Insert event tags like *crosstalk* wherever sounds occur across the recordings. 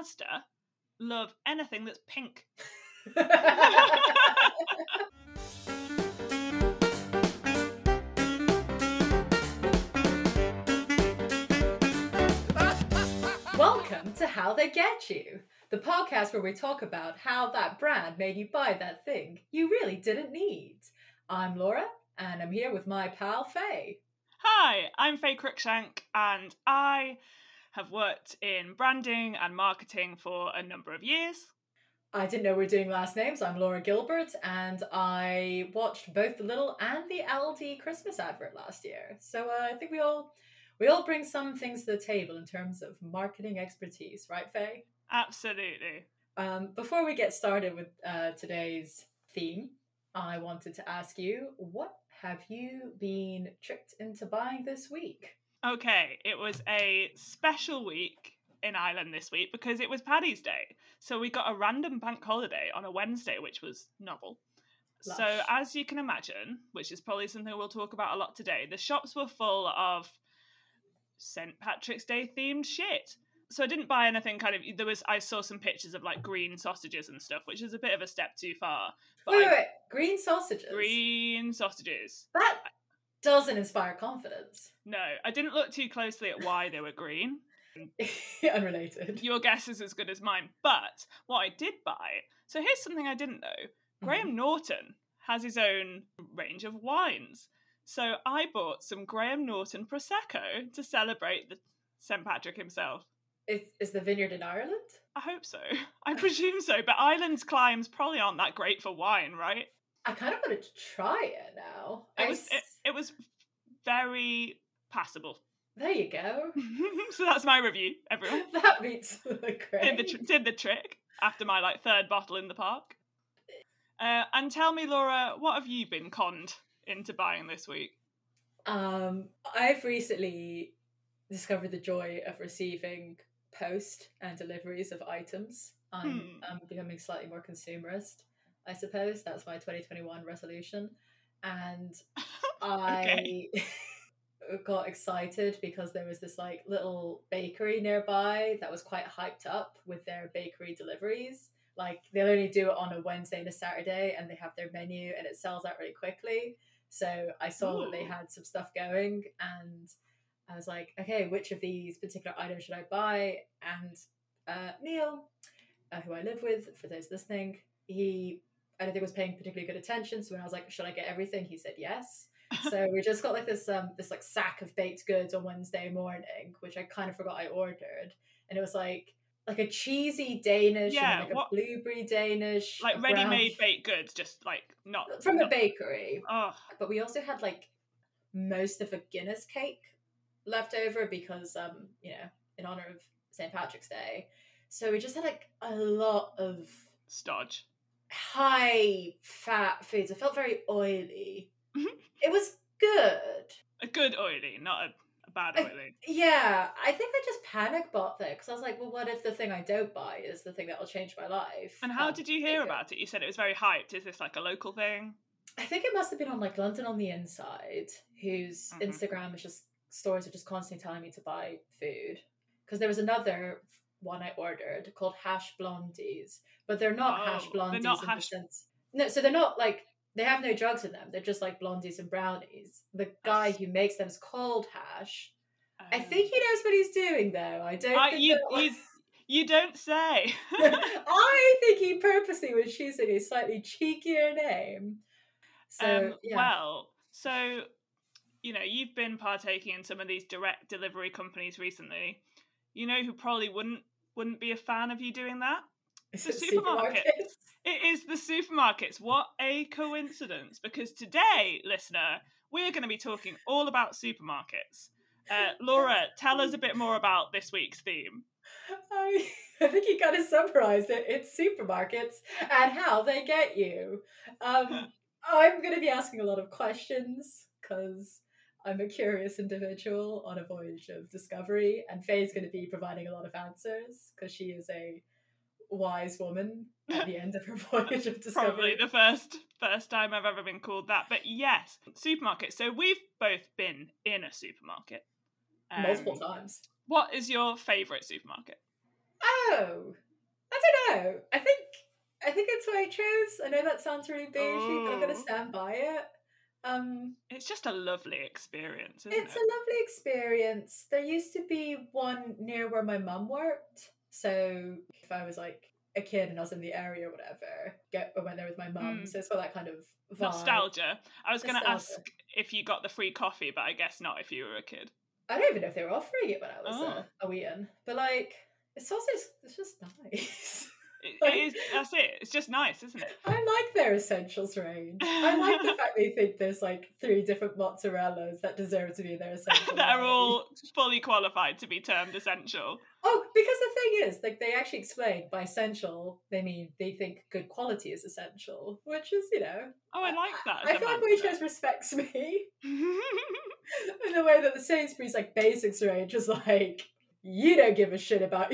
Asda love anything that's pink. *laughs* Welcome to How They Get You, the podcast where we talk about how that brand made you buy that thing you really didn't need. I'm Laura, and I'm here with my pal Faye. Hi, I'm Faye Cruikshank, and I have worked in branding and marketing for a number of years. I didn't know we were doing last names. I'm Laura Gilbert, and I watched both the Lidl and the Aldi Christmas advert last year. So uh, I think we all we all bring some things to the table in terms of marketing expertise, right, Faye? Absolutely. Um, before we get started with uh, today's theme, I wanted to ask you, what have you been tricked into buying this week? Okay, it was a special week in Ireland this week because it was Paddy's Day. So we got a random bank holiday on a Wednesday, which was novel. Lush. So, as you can imagine, which is probably something we'll talk about a lot today, the shops were full of St. Patrick's Day themed shit. So I didn't buy anything kind of there was I saw some pictures of like green sausages and stuff, which is a bit of a step too far. But Wait, I- wait, wait, green sausages. green sausages. That doesn't inspire confidence. No, I didn't look too closely at why they were green. *laughs* Unrelated. Your guess is as good as mine. But what I did buy, so here's something I didn't know. Mm-hmm. Graham Norton has his own range of wines. So I bought some Graham Norton Prosecco to celebrate the St. Patrick himself. Is, is the vineyard in Ireland? I hope so. *laughs* I presume so, but Ireland's climes probably aren't that great for wine, right? I kind of want to try it now. It I was it, it was very passable. There you go. *laughs* so that's my review, everyone. *laughs* that beats the great. did the tr- did the trick after my like third bottle in the park. Uh, and tell me, Laura, what have you been conned into buying this week? Um, I've recently discovered the joy of receiving post and deliveries of items. I'm, Hmm. I'm becoming slightly more consumerist, I suppose. That's my 2021 resolution. And *laughs* I *laughs* got excited because there was this like little bakery nearby that was quite hyped up with their bakery deliveries. Like they'll only do it on a Wednesday and a Saturday, and they have their menu, and it sells out really quickly. So I saw that they had some stuff going, and I was like, okay, which of these particular items should I buy? And uh, Neil, uh, who I live with, for those listening, he I don't think was paying particularly good attention. So when I was like, should I get everything? He said yes. *laughs* so we just got like this um this like sack of baked goods on Wednesday morning, which I kind of forgot I ordered, and it was like like a cheesy Danish, and Yeah, like what- a blueberry Danish, Like ready-made baked goods, just like not from a bakery. Oh, But we also had like most of a Guinness cake left over because um you know in honor of St Patrick's Day, so we just had like a lot of stodge. high fat foods. It felt very oily. Mhm. It was good. A good oily, not a, a bad oily. Yeah, I think I just panic bought there because I was like, well, what if the thing I don't buy is the thing that will change my life? And how Um, did you hear about it? You said it was very hyped. Is this like a local thing? I think it must have been on like London on the Inside, whose Mhm. Instagram is just stores are just constantly telling me to buy food. Because there was another one I ordered called hash blondies, but they're not hash Oh, they're blondies not in hash- the sense. No, so they're not like they have no drugs in them. They're just like blondies and brownies. The guy who makes them is called Hash. I Um, think he knows what he's doing, though. I don't. I, think you, that- you, don't say. *laughs* *laughs* I think he purposely was choosing a slightly cheekier name. So um, yeah. Well, so you know, you've been partaking in some of these direct delivery companies recently. You know who probably wouldn't wouldn't be a fan of you doing that? Is the supermarket. It is the supermarkets. What a coincidence! Because today, listener, we're going to be talking all about supermarkets. Uh, *laughs* Laura, tell us a bit more about this week's theme. I, *laughs* I think you kind of summarized it. It's supermarkets and how they get you. Um, *laughs* I'm going to be asking a lot of questions because I'm a curious individual on a voyage of discovery, and Faye's going to be providing a lot of answers because she is a wise woman at the end of her *laughs* voyage of *laughs* discovery. Probably the first first time I've ever been called that. But yes, supermarket. So we've both been in a supermarket. Um, Multiple times. What is your favourite supermarket? Oh, I don't know. I think I think it's Waitrose. I know that sounds really bougie, but I'm gonna stand by it. Um, It's just a lovely experience, isn't it's it? a lovely experience. There used to be one near where my mum worked, so if I was like a kid and I was in the area or whatever, get I went there with my mum. Mm. So it's got that kind of vibe. Nostalgia. I was going to ask if you got the free coffee, but I guess not if you were a kid. I don't even know if they were offering it when I was Oh. uh, a wee un, but like it's also it's just nice. *laughs* It, Like- it is. That's it. It's just nice, isn't it? I like their essentials range. I like the *laughs* fact they think there's like three different mozzarellas that deserve to be their essential. *laughs* that are all fully qualified to be termed essential. Oh, because the thing is, like they actually explain by essential, they mean they think good quality is essential, which is, you know, Oh, I like that. I feel like. Waitrose respects me *laughs* in the way that the Sainsbury's like basics range is like, you don't give a shit about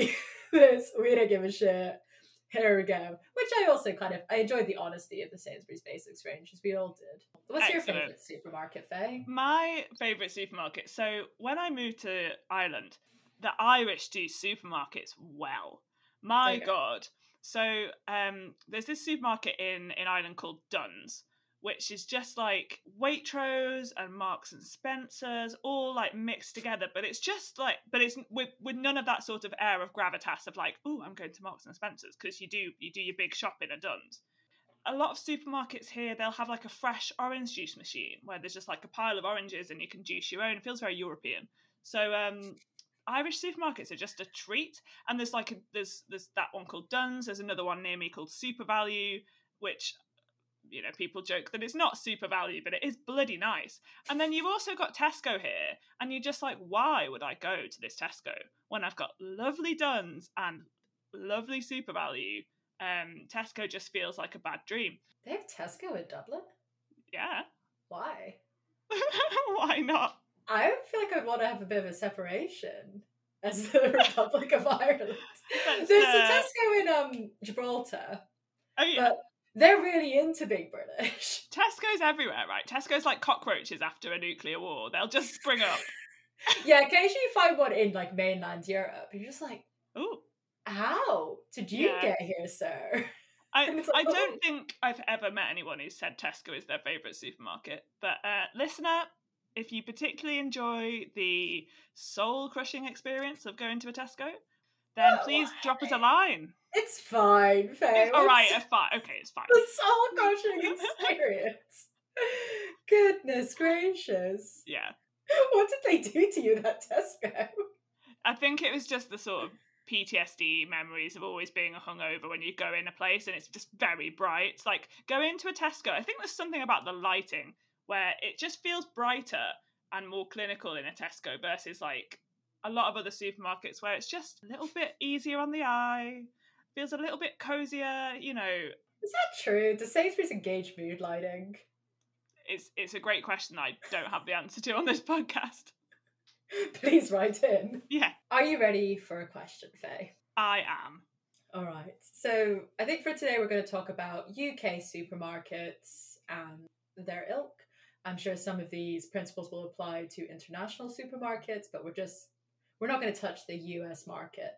this, we don't give a shit. Here we go. Which I also kind of I enjoyed the honesty of the Sainsbury's basics range, as we all did. What's your favorite supermarket, Faye? My favourite supermarket. So when I moved to Ireland, the Irish do supermarkets well. My Okay. God. So um, there's this supermarket in, in Ireland called Dunnes, which is just like Waitrose and Marks and Spencers, all like mixed together. But it's just like, but it's with, with none of that sort of air of gravitas of like, oh, I'm going to Marks and Spencers because you do you do your big shopping at Dunnes a lot of supermarkets here they'll have like a fresh orange juice machine where there's just like a pile of oranges and you can juice your own it feels very european so um irish supermarkets are just a treat and there's like a, there's there's that one called Dunnes there's another one near me called SuperValu which you know people joke that it's not SuperValu but it is bloody nice and then you've also got tesco here and you're just like why would i go to this tesco when i've got lovely Dunnes and lovely SuperValu um, Tesco just feels like a bad dream. They have Tesco in Dublin? Yeah, Why? *laughs* why not? I feel like I'd want to have a bit of a separation as the *laughs* Republic of Ireland. There's uh, a Tesco in um Gibraltar, Oh yeah, but they're really into Big British. *laughs* Tesco's everywhere, right? Tesco's like cockroaches after a nuclear war. They'll just spring up. *laughs* yeah, occasionally you find one in like mainland Europe, you're just like, oh, how did you Yeah. get here, sir? I, *laughs* I oh. don't think I've ever met anyone who said Tesco is their favourite supermarket. But uh, listener, if you particularly enjoy the soul crushing experience of going to a Tesco, then Oh, please drop us a line. It's fine, Faye. It's, all right, It's it's fine. Okay, it's fine. the soul crushing experience. Goodness gracious. Yeah. What did they do to you, that Tesco? I think it was just the sort of PTSD memories of always being hungover when you go in a place and it's just very bright. It's like go into a Tesco. I think there's something about the lighting where it just feels brighter and more clinical in a Tesco versus like a lot of other supermarkets where it's just a little bit easier on the eye, feels a little bit cozier. You know, Is that true? Does Sainsbury's engage mood lighting? it's it's a great question I don't have the answer to on this podcast. *laughs* Please write in. Yeah, Are you ready for a question, Faye? I am. All right. So I think for today we're going to talk about UK supermarkets and their ilk. I'm sure some of these principles will apply to international supermarkets, but we're just we're not going to touch the US market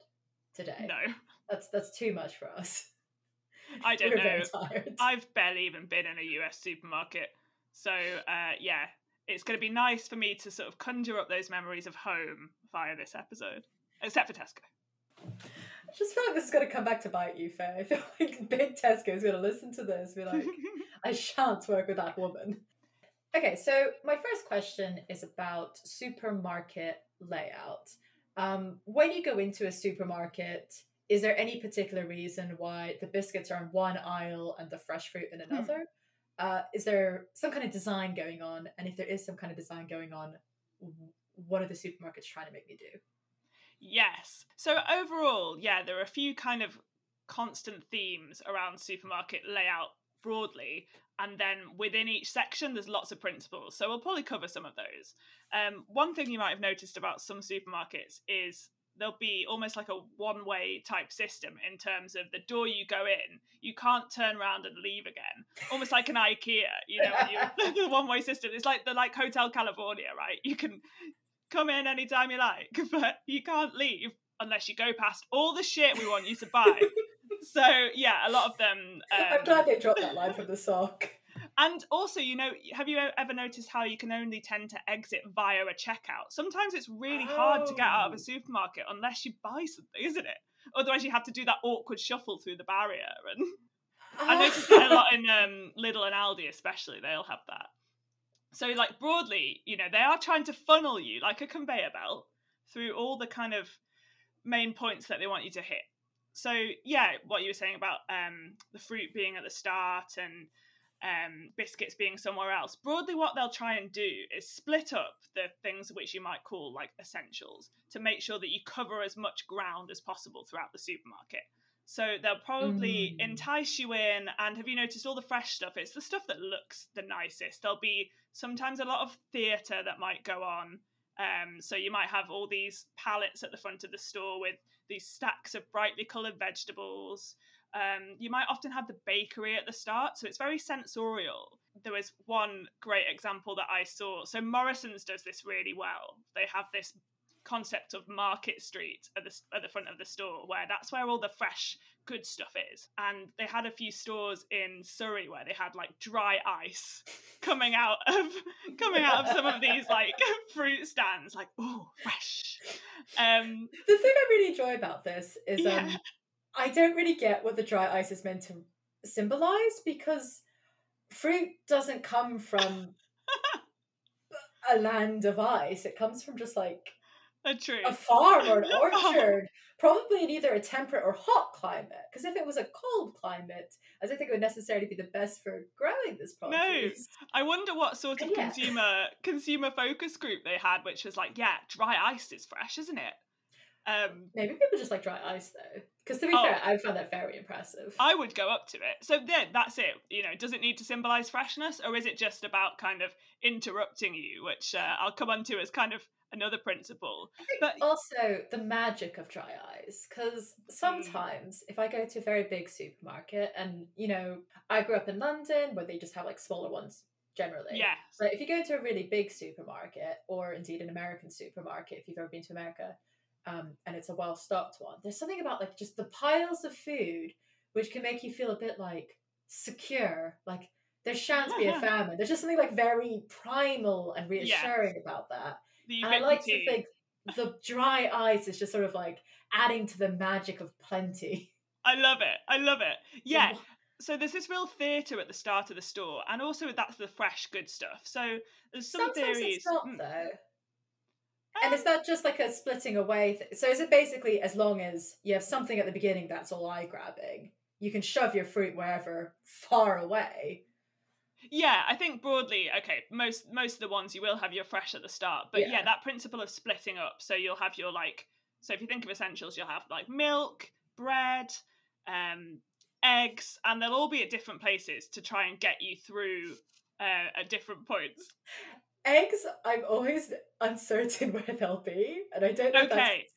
today. No, That's that's too much for us. *laughs* I don't know. I've barely even been in a US supermarket. So, uh, yeah, it's going to be nice for me to sort of conjure up those memories of home via this episode, except for Tesco. I just feel like this is going to come back to bite you, Faye. I feel like *laughs* Big Tesco is going to listen to this and be like, *laughs* I shan't work with that woman. Okay, so my first question is about supermarket layout. Um, when you go into a supermarket, is there any particular reason why the biscuits are on one aisle and the fresh fruit in another? Uh, is there some kind of design going on? And if there is some kind of design going on, what are the supermarkets trying to make me do? yes. So, overall, yeah, there are a few kind of constant themes around supermarket layout broadly. And then within each section, there's lots of principles. So, we'll probably cover some of those. Um, one thing you might have noticed about some supermarkets is there'll be almost like a one way type system in terms of the door you go in, you can't turn around and leave again. Almost like an IKEA, you know, *laughs* the one way system. It's like the like Hotel California, right? You can come in anytime you like, *laughs* but you can't leave unless you go past all the shit we want you to buy. *laughs* so yeah, a lot of them. Um, *laughs* I'm glad they dropped that line from the *laughs* sock. And also, you know, have you ever noticed how you can only tend to exit via a checkout? Sometimes it's really hard to get out of a Oh. supermarket unless you buy something, isn't it? Otherwise, you have to do that awkward shuffle through the barrier. And I noticed it a lot in um, Lidl and Aldi, especially. They'll have that. So, like broadly, you know, they are trying to funnel you like a conveyor belt through all the kind of main points that they want you to hit. So, yeah, what you were saying about um, the fruit being at the start and um, biscuits being somewhere else. Broadly, what they'll try and do is split up the things which you might call like essentials to make sure that you cover as much ground as possible throughout the supermarket. So they'll probably Mm. entice you in. And have you noticed all the fresh stuff? It's the stuff that looks the nicest. There'll be sometimes a lot of theatre that might go on. Um, so you might have all these pallets at the front of the store with these stacks of brightly coloured vegetables. Um, you might often have the bakery at the start, so it's very sensorial. There was one great example that I saw. So Morrisons does this really well. They have this concept of Market Street at the at the front of the store, where that's where all the fresh good stuff is. And they had a few stores in Surrey where they had like dry ice *laughs* coming out of coming out of some of these like *laughs* fruit stands, like oh fresh. Um, The thing I really enjoy about this is Yeah. um, I don't really get what the dry ice is meant to symbolize because fruit doesn't come from *laughs* a land of ice. It comes from just like a tree. a farm or an *laughs* orchard, probably in either a temperate or hot climate. Because if it was a cold climate, I don't think it would necessarily be the best for growing this produce. I wonder what sort of Yeah. consumer consumer focus group they had, which was like, yeah, dry ice is fresh, isn't it? Um, Maybe people just like dry ice though. Because to be Oh. fair, I found that very impressive. I would go up to it. So then that's it. You know, does it need to symbolize freshness, or is it just about kind of interrupting you, which uh, I'll come on to as kind of another principle. I think But also the magic of dry ice because sometimes if i go to a very big supermarket and you know i grew up in london where they just have like smaller ones generally yes, but if you go to a really big supermarket or indeed an american supermarket if you've ever been to america um, and it's a well stocked one there's something about like just the piles of food which can make you feel a bit like secure like there shan't be a *laughs* famine there's just something like very primal and reassuring about that the I like to think the dry ice is just sort of like adding to the magic of plenty. I love it. I love it. Yeah. So there's this real theatre at the start of the store, and also that's the fresh good stuff. So there's some Sometimes theories. it's not Mm. though. And is Um, that just like a splitting away? Th- so is it basically as long as you have something at the beginning that's all eye grabbing, you can shove your fruit wherever far away. Yeah, I think broadly, okay, most most of the ones you will have your fresh at the start, but yeah. Yeah. that principle of splitting up. So you'll have your like, so if you think of essentials, you'll have like milk, bread, um, eggs, and they'll all be at different places to try and get you through uh, at different points. Eggs, I'm always uncertain *laughs* where they'll be, and I don't know. Okay,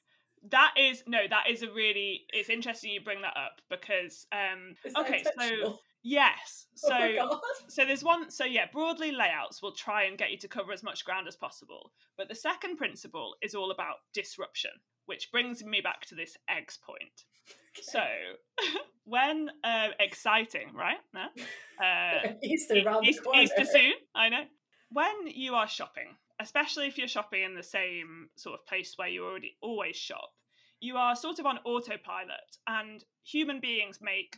that is no, that is a really. It's interesting you bring that up because um, is okay, so? Yes, Oh so. my God. So there's one. So yeah, broadly layouts will try and get you to cover as much ground as possible. But the second principle is all about disruption, which brings me back to this eggs point. So *laughs* when uh, exciting, right? No? Uh, *laughs* Easter E- around the East- Easter soon, I know. When you are shopping, especially if you're shopping in the same sort of place where you already always shop, you are sort of on autopilot, and human beings make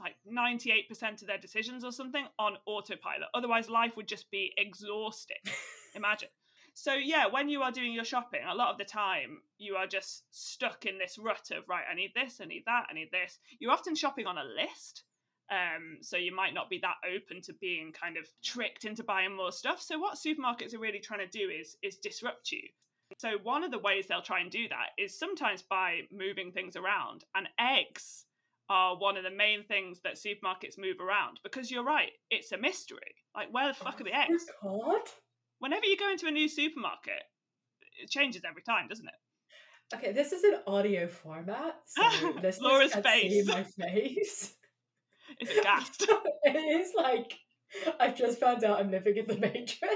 like 98% of their decisions or something on autopilot. Otherwise, life would just be exhausting. *laughs* Imagine. So, yeah, when you are doing your shopping, a lot of the time you are just stuck in this rut of, right, I need this, I need that, I need this. You're often shopping on a list. Um, so you might not be that open to being kind of tricked into buying more stuff. So what supermarkets are really trying to do is is disrupt you. So one of the ways they'll try and do that is sometimes by moving things around. And eggs are one of the main things that supermarkets move around because you're right, it's a mystery. Like where the oh, fuck are the eggs? Oh God. Whenever you go into a new supermarket, it changes every time, doesn't it? Okay, this is an audio format, so *laughs* listeners Laura's face. my face. *laughs* Is it gassed? *laughs* it is like I've just found out I'm living in the Matrix.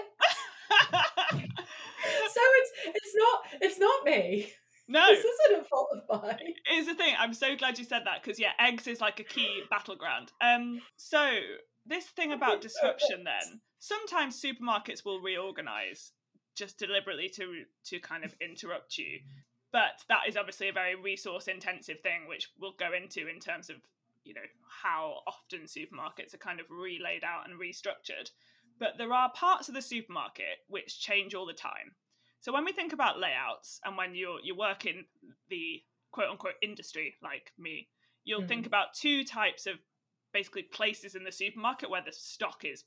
So it's it's not it's not me. No, This isn't a fault of mine. is the thing. I'm so glad you said that because yeah, eggs is like a key battleground. Um, so this thing about disruption, then sometimes supermarkets will reorganize just deliberately to to kind of interrupt you, but that is obviously a very resource intensive thing, which we'll go into in terms of you know how often supermarkets are kind of relaid out and restructured. But there are parts of the supermarket which change all the time. So when we think about layouts and when you're you work in the quote unquote industry like me, you'll Mhm. think about two types of basically places in the supermarket where the stock is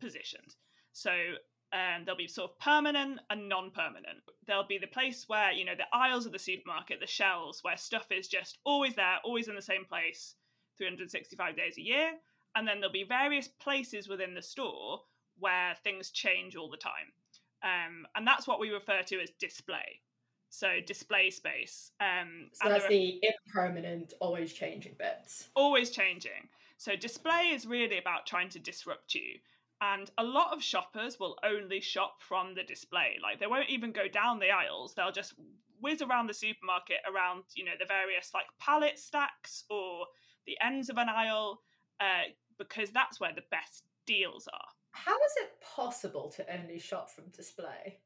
positioned. So um, there'll be sort of permanent and non-permanent. There'll be the place where you know the aisles of the supermarket, the shelves where stuff is just always there, always in the same place, 365 days a year. And then there'll be various places within the store where things change all the time. Um, and that's what we refer to as display. So display space. Um, So that's are- the impermanent, always changing bits. always changing. So display is really about trying to disrupt you. And a lot of shoppers will only shop from the display. Like they won't even go down the aisles. They'll just whiz around the supermarket around, you know, the various like pallet stacks or the ends of an aisle, uh, because that's where the best deals are. How is it possible to only shop from display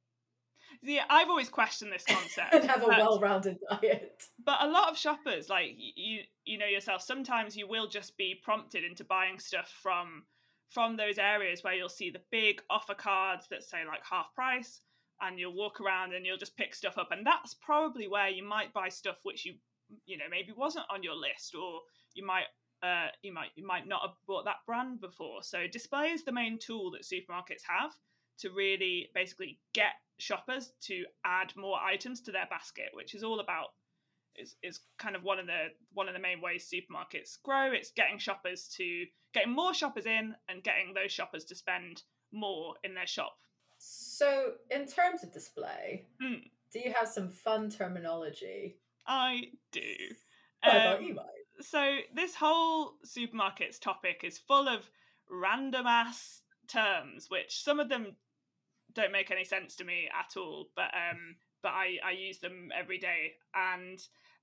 Yeah, I've always questioned this concept. *laughs* and have a well-rounded diet? but a lot of shoppers like you you know yourself sometimes you will just be prompted into buying stuff from from those areas where you'll see the big offer cards that say like half price and you'll walk around and you'll just pick stuff up and that's probably where you might buy stuff which you you know maybe wasn't on your list or you might uh, you might you might not have bought that brand before so display is the main tool that supermarkets have to really basically get shoppers to add more items to their basket which is all about is, is kind of one of the one of the main ways supermarkets grow. It's getting shoppers to getting more shoppers in and getting those shoppers to spend more in their shop. So, in terms of display, Mm. do you have some fun terminology? I do. I thought Um, you might. So this whole supermarkets topic is full of random ass terms, which some of them don't make any sense to me at all, but um, but I, I use them every day. And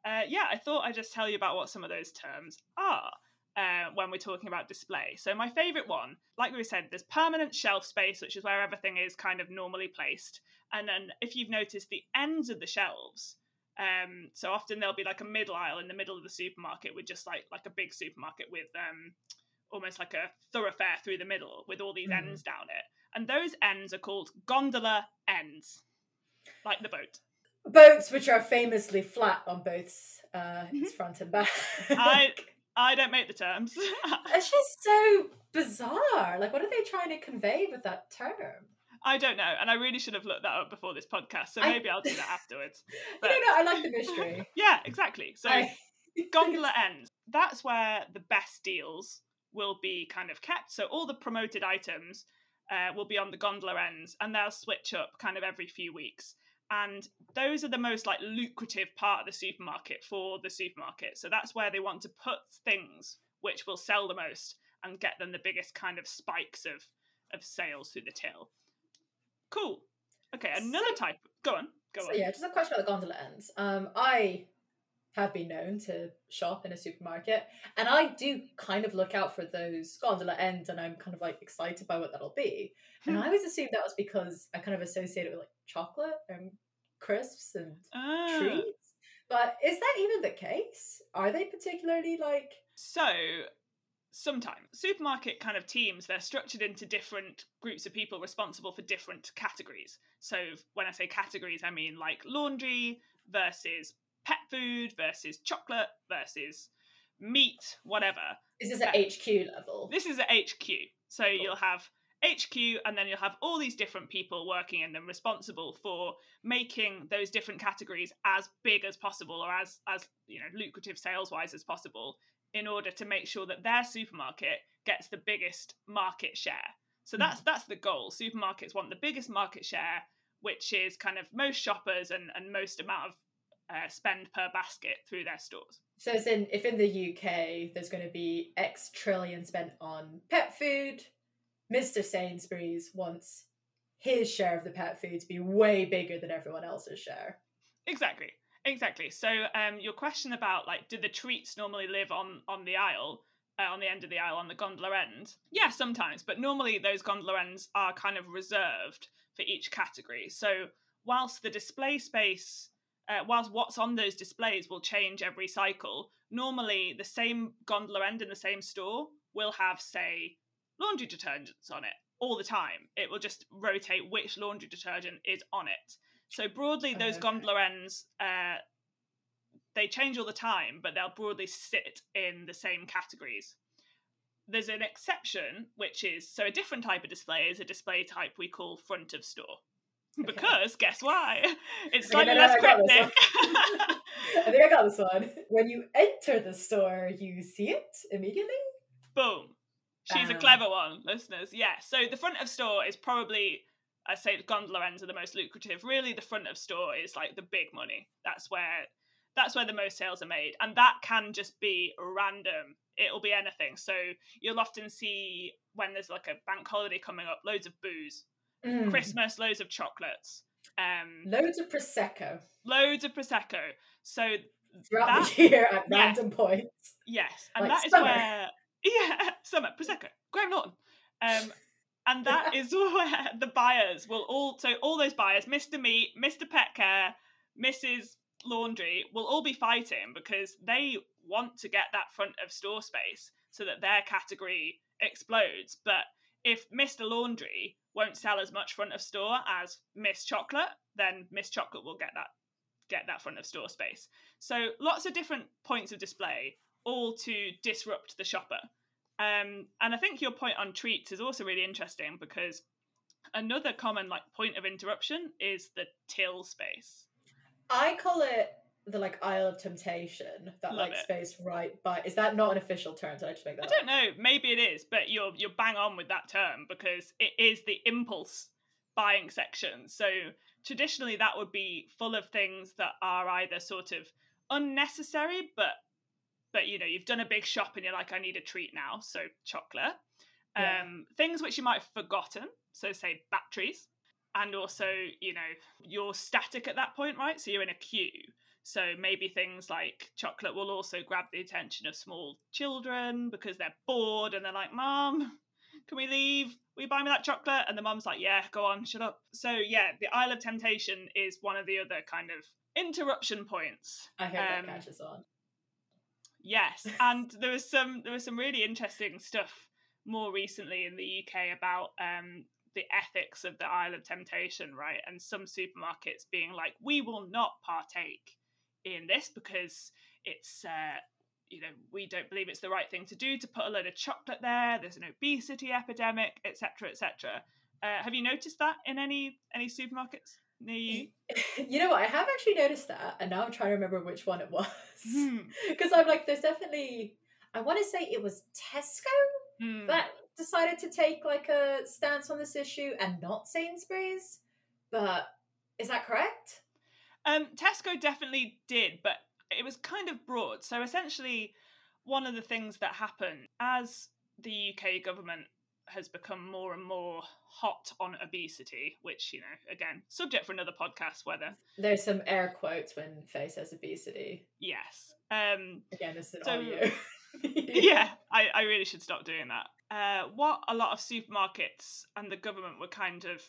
uh, yeah, I thought I'd just tell you about what some of those terms are uh, when we're talking about display. So my favourite one, like we said, there's permanent shelf space, which is where everything is kind of normally placed. And then if you've noticed the ends of the shelves, um, so often there'll be like a middle aisle in the middle of the supermarket with just like like a big supermarket with um, almost like a thoroughfare through the middle with all these Mhm. ends down it. And those ends are called gondola ends, like the boat. Boats which are famously flat on both uh, its front and back. Mm-hmm. I- *laughs* I don't make the terms. It's just so bizarre. Like, what are they trying to convey with that term? I don't know, and I really should have looked that up before this podcast, so maybe I'll do that *laughs* afterwards. I don't know. I like the mystery. *laughs* Yeah, exactly. So I- *laughs* gondola ends. That's where the best deals will be kind of kept. So all the promoted items uh, will be on the gondola ends, and they'll switch up kind of every few weeks. And those are the most like lucrative part of the supermarket for the supermarket. So that's where they want to put things which will sell the most and get them the biggest kind of spikes of of sales through the till. Cool. Okay, another So- type. Go on. Go So on. yeah, just a question about the gondola ends. Um, I have been known to shop in a supermarket, and I do kind of look out for those gondola ends, and I'm kind of like excited by what that'll be. And Hmm. I always assumed that was because I kind of associate it with like chocolate and crisps and Ah. treats. But is that even the case? Are they particularly like? So, sometimes supermarket kind of teams they're structured into different groups of people responsible for different categories. So, when I say categories, I mean like laundry versus pet food versus chocolate versus meat, whatever. Is this is at HQ level? This is at HQ. So you'll have HQ and then you'll have all these different people working in them responsible for making those different categories as big as possible or as as you know lucrative sales wise as possible in order to make sure that their supermarket gets the biggest market share. So that's that's the goal. Supermarkets want the biggest market share which is kind of most shoppers and, and most amount of uh, spend per basket through their stores. So it's in if in the UK there's going to be X trillion spent on pet food, Mr. Sainsbury's wants his share of the pet food to be way bigger than everyone else's share. Exactly. Exactly. So, um, your question about like, do the treats normally live on on the aisle, uh, on the end of the aisle, on the gondola end? Yeah, sometimes, but normally those gondola ends are kind of reserved for each category. So, whilst the display space, uh, whilst what's on those displays will change every cycle, normally the same gondola end in the same store will have, say, laundry detergents on it all the time. It will just rotate which laundry detergent is on it. So broadly, those Okay. gondola ends, uh, they change all the time, but they'll broadly sit in the same categories. There's an exception, which is so a different type of display is a display type we call front of store. Okay. Because guess why? *laughs* It's slightly no, no, less cryptic. *laughs* I think I got this one. When you enter the store, you see it immediately. Boom. She's a clever one, listeners. Yeah. So the front of store is probably, I say, the gondola ends are the most lucrative. Really, the front of store is like the big money. That's where, that's where the most sales are made, and that can just be random. It'll be anything. So you'll often see when there's like a bank holiday coming up, loads of booze, Mm. Christmas, loads of chocolates, um, Loads of prosecco loads of prosecco. So throughout That- the *laughs* year at yeah. random points. Yes, and Like that is summer. where *laughs* yeah, summer prosecco, Graham Norton, um, and that *laughs* is *laughs* where the buyers will all so all those buyers, Mister Meat, Mister Pet Care, Mrs. Laundry, will all be fighting because they want to get that front of store space so that their category explodes. But if Mister Laundry won't sell as much front of store as Miss Chocolate, then Miss Chocolate will get that get that front of store space. So lots of different points of display, all to disrupt the shopper. Um, and I think your point on treats is also really interesting because another common like point of interruption is the till space. I call it the like Isle of Temptation, that Love like it. space right by. Is that not an official term? Did I just make that I up? don't know, maybe it is, but you're you're bang on with that term because it is the impulse buying section. So traditionally that would be full of things that are either sort of unnecessary but but you know you've done a big shop and you're like I need a treat now, so chocolate. Yeah. Um things which you might have forgotten, so say batteries and also, you know, you're static at that point, right? So you're in a queue. So maybe things like chocolate will also grab the attention of small children because they're bored and they're like, Mom, can we leave? Will you buy me that chocolate? And the mom's like, Yeah, go on, shut up. So yeah, the Isle of Temptation is one of the other kind of interruption points. I hope Um, that catches on. Yes, *laughs* and there was some there was some really interesting stuff more recently in the UK about um, the ethics of the Isle of Temptation, right? And some supermarkets being like, "We will not partake in this because it's." Uh, you know, we don't believe it's the right thing to do to put a load of chocolate there. There's an obesity epidemic, etc., etc. Uh, have you noticed that in any any supermarkets *laughs* you? Know what? I have actually noticed that, and now I'm trying to remember which one it was. Hmm. *laughs* Because I'm like, there's definitely. I want to say it was Tesco Hmm. that decided to take like a stance on this issue, and not Sainsbury's. But is that correct? Um, Tesco definitely did, but it was kind of broad. So essentially, one of the things that happened as the UK government has become more and more hot on obesity, which, you know, again, subject for another podcast, whether, There's some air quotes when Faye says obesity. yes. Um, Again, this is So- all you. *laughs* yeah, I, I really should stop doing that. Uh, what a lot of supermarkets and the government were kind of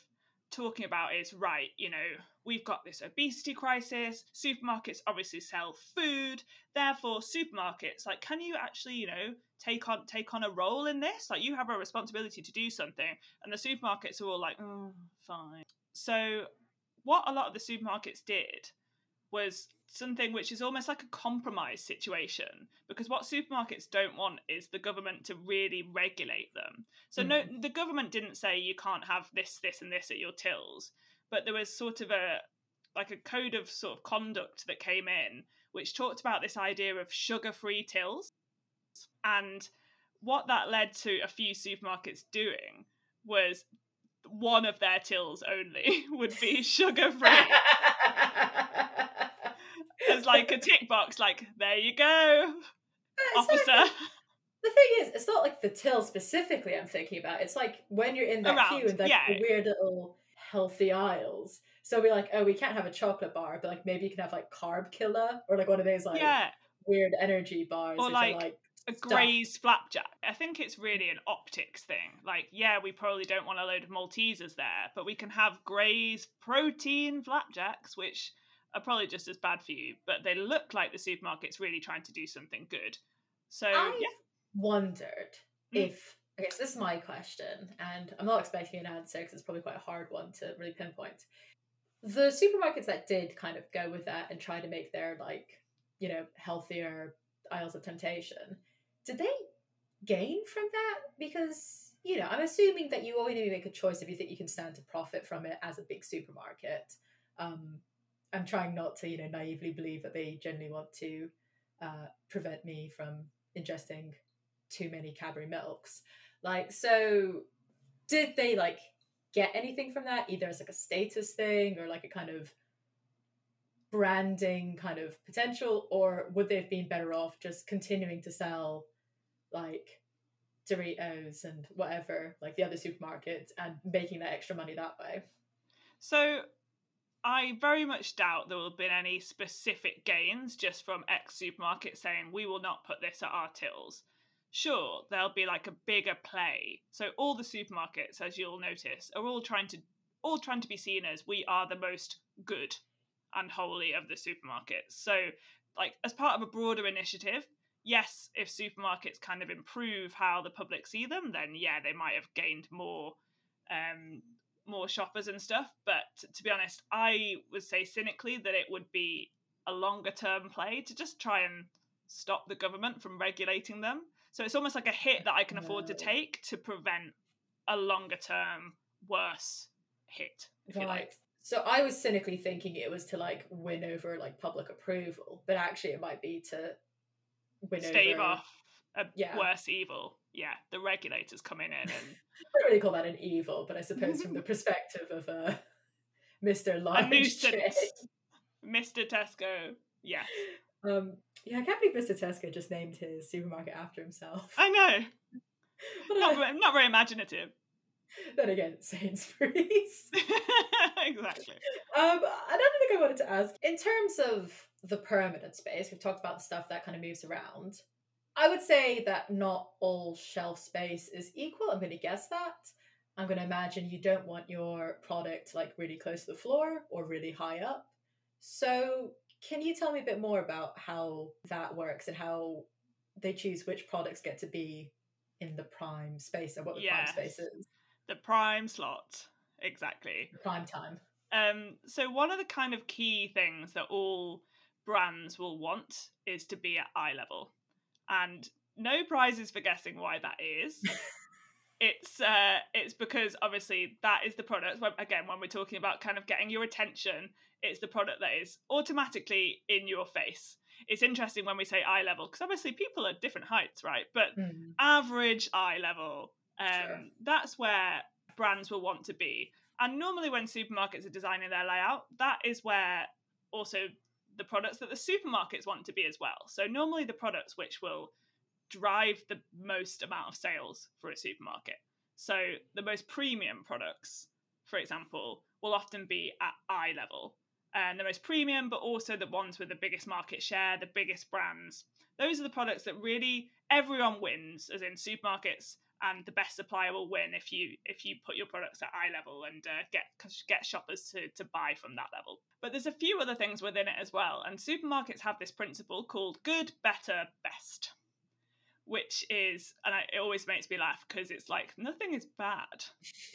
talking about is right, you know, we've got this obesity crisis. Supermarkets obviously sell food, therefore supermarkets like, can you actually, you know, take on take on a role in this? Like, you have a responsibility to do something, and the supermarkets are all like, oh, fine. So, what a lot of the supermarkets did was something which is almost like a compromise situation because what supermarkets don't want is the government to really regulate them. So no hmm. the government didn't say you can't have this this and this at your tills, but there was sort of a like a code of sort of conduct that came in which talked about this idea of sugar-free tills. And what that led to a few supermarkets doing was one of their tills only *laughs* would be *laughs* sugar-free *laughs* as like a tick box like there you go It's like- officer the thing is, it's not like the till specifically I'm thinking about. It's like when you're in that Around, queue and like yeah. the weird little healthy aisles. So we're like, oh, we can't have a chocolate bar, but like maybe you can have like carb killer or like one of those like yeah, weird energy bars. Or like are, like a. Graze flapjack. I think it's really an optics thing. Like, yeah, we probably don't want a load of Maltesers there, but we can have Graze protein flapjacks, which are probably just as bad for you, but they look like the supermarket's really trying to do something good. So I've yeah, wondered Mm. if okay, so this is my question, and I'm not expecting an answer because it's probably quite a hard one to really pinpoint. The supermarkets that did kind of go with that and try to make their like, you know, healthier aisles of temptation, did they gain from that? Because, you know, I'm assuming that you only make a choice if you think you can stand to profit from it as a big supermarket. Um, I'm trying not to, you know, naively believe that they generally want to uh, prevent me from ingesting too many Cadbury milks. Like, so did they like get anything from that, either as like a status thing or like a kind of branding kind of potential, or would they have been better off just continuing to sell like Doritos and whatever, like the other supermarkets, and making that extra money that way? So I very much doubt there will have been any specific gains just from X supermarket saying we will not put this at our tills. Sure, there'll be like a bigger play. So all the supermarkets, as you'll notice, are all trying to all trying to be seen as we are the most good and holy of the supermarkets. So like as part of a broader initiative, yes, if supermarkets kind of improve how the public see them, then yeah, they might have gained more um more shoppers and stuff. But to be honest, I would say cynically that it would be a longer term play to just try and stop the government from regulating them. So it's almost like a hit that I can afford to take to prevent a longer term worse hit, if you Right. like. So I was cynically thinking it was to like win over like public approval, but actually it might be to win Stave over. off a Yeah. worse evil. Yeah, the regulators coming in and *laughs* I don't really call that an evil, but I suppose from the *laughs* perspective of uh, Mr. Large Mr. Tesco. Yeah, Um, yeah, I can't believe Mr. Tesco just named his supermarket after himself. I know. *laughs* Not, very- not very imaginative. then again, Sainsbury's. exactly. Um, another thing I wanted to ask, in terms of the permanent space, we've talked about the stuff that kind of moves around. I would say that not all shelf space is equal. I'm going to guess that. I'm going to imagine you don't want your product like really close to the floor or really high up. So, can you tell me a bit more about how that works and how they choose which products get to be in the prime space and what the Yes. prime space is? The prime slot. Exactly. The prime time. Um, so one of the kind of key things that all brands will want is to be at eye level, and no prizes for guessing why that is. *laughs* it's uh, it's because obviously that is the product. when- Again, when we're talking about kind of getting your attention, it's the product that is automatically in your face. It's interesting when we say eye level because obviously people are different heights, right? But Mm. average eye level. Um, Sure. That's where brands will want to be. And normally, when supermarkets are designing their layout, that is where also the products that the supermarkets want to be as well. So, normally, the products which will drive the most amount of sales for a supermarket. So, the most premium products, for example, will often be at eye level. And the most premium, but also the ones with the biggest market share, the biggest brands. Those are the products that really everyone wins, as in supermarkets, and the best supplier will win if you if you put your products at eye level and uh, get get shoppers to to buy from that level. But there's a few other things within it as well, and supermarkets have this principle called good, better, best, which is and I, it always makes me laugh because it's like nothing is bad,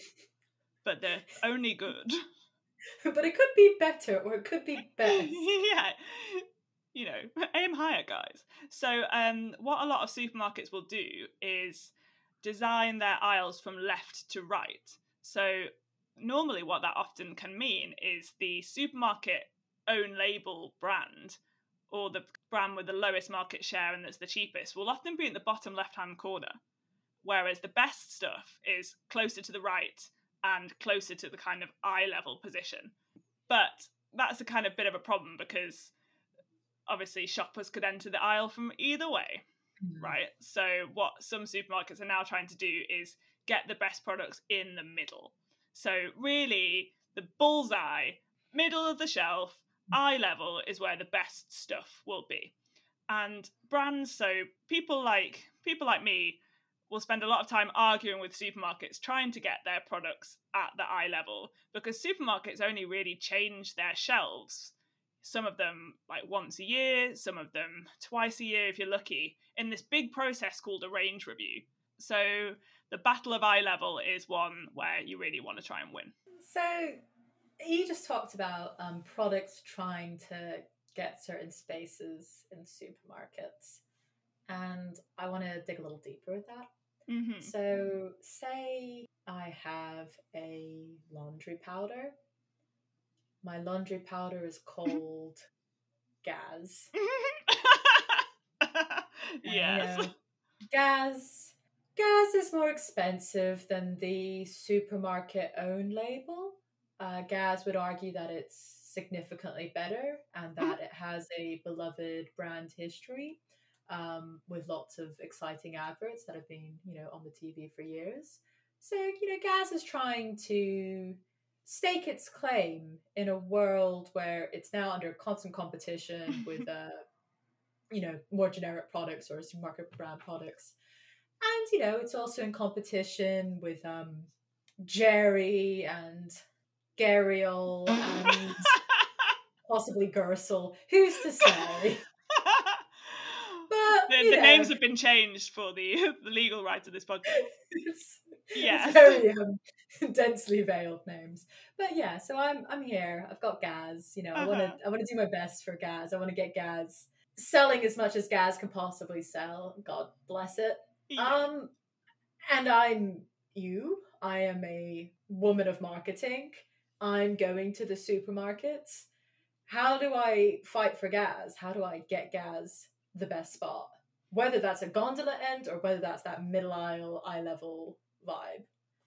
*laughs* but they're only good. *laughs* but it could be better or it could be *laughs* best. yeah. You know, aim higher, guys. So, um, what a lot of supermarkets will do is design their aisles from left to right. So, normally, what that often can mean is the supermarket own label brand or the brand with the lowest market share and that's the cheapest will often be in the bottom left hand corner. Whereas the best stuff is closer to the right and closer to the kind of eye level position. But that's a kind of bit of a problem because obviously shoppers could enter the aisle from either way, Mm. right? So what some supermarkets are now trying to do is get the best products in the middle. So really the bullseye, middle of the shelf, eye level is where the best stuff will be. And brands, so people like people like me will spend a lot of time arguing with supermarkets trying to get their products at the eye level because supermarkets only really change their shelves some of them like once a year some of them twice a year if you're lucky in this big process called a range review so the battle of eye level is one where you really want to try and win So you just talked about um, products trying to get certain spaces in supermarkets, and I want to dig a little deeper with that. mm-hmm. So, say I have a laundry powder. My laundry powder is called Gaz. *laughs* And, you yes know, Gaz. Gaz is more expensive than the supermarket own label. Uh, Gaz would argue that it's significantly better and that it has a beloved brand history um, with lots of exciting adverts that have been, you know, on the TV for years. So, you know, Gaz is trying to stake its claim in a world where it's now under constant competition *laughs* with, uh, you know, more generic products or supermarket brand products. And, you know, it's also in competition with um, Jerry and Gariel *laughs* and possibly Gersil. Who's to say? *laughs* But the, the names have been changed for the, the legal rights of this podcast it's, Yes. it's very um, *laughs* densely veiled names. But yeah, so I'm I'm here. I've got Gaz. You know, I want to Uh-huh. I want to do my best for Gaz. I want to get Gaz selling as much as Gaz can possibly sell. God bless it. Yeah. Um, and I'm you. I am a woman of marketing. I'm going to the supermarkets. How do I fight for Gaz? How do I get Gaz the best spot? Whether that's a gondola end or whether that's that middle aisle, eye level vibe.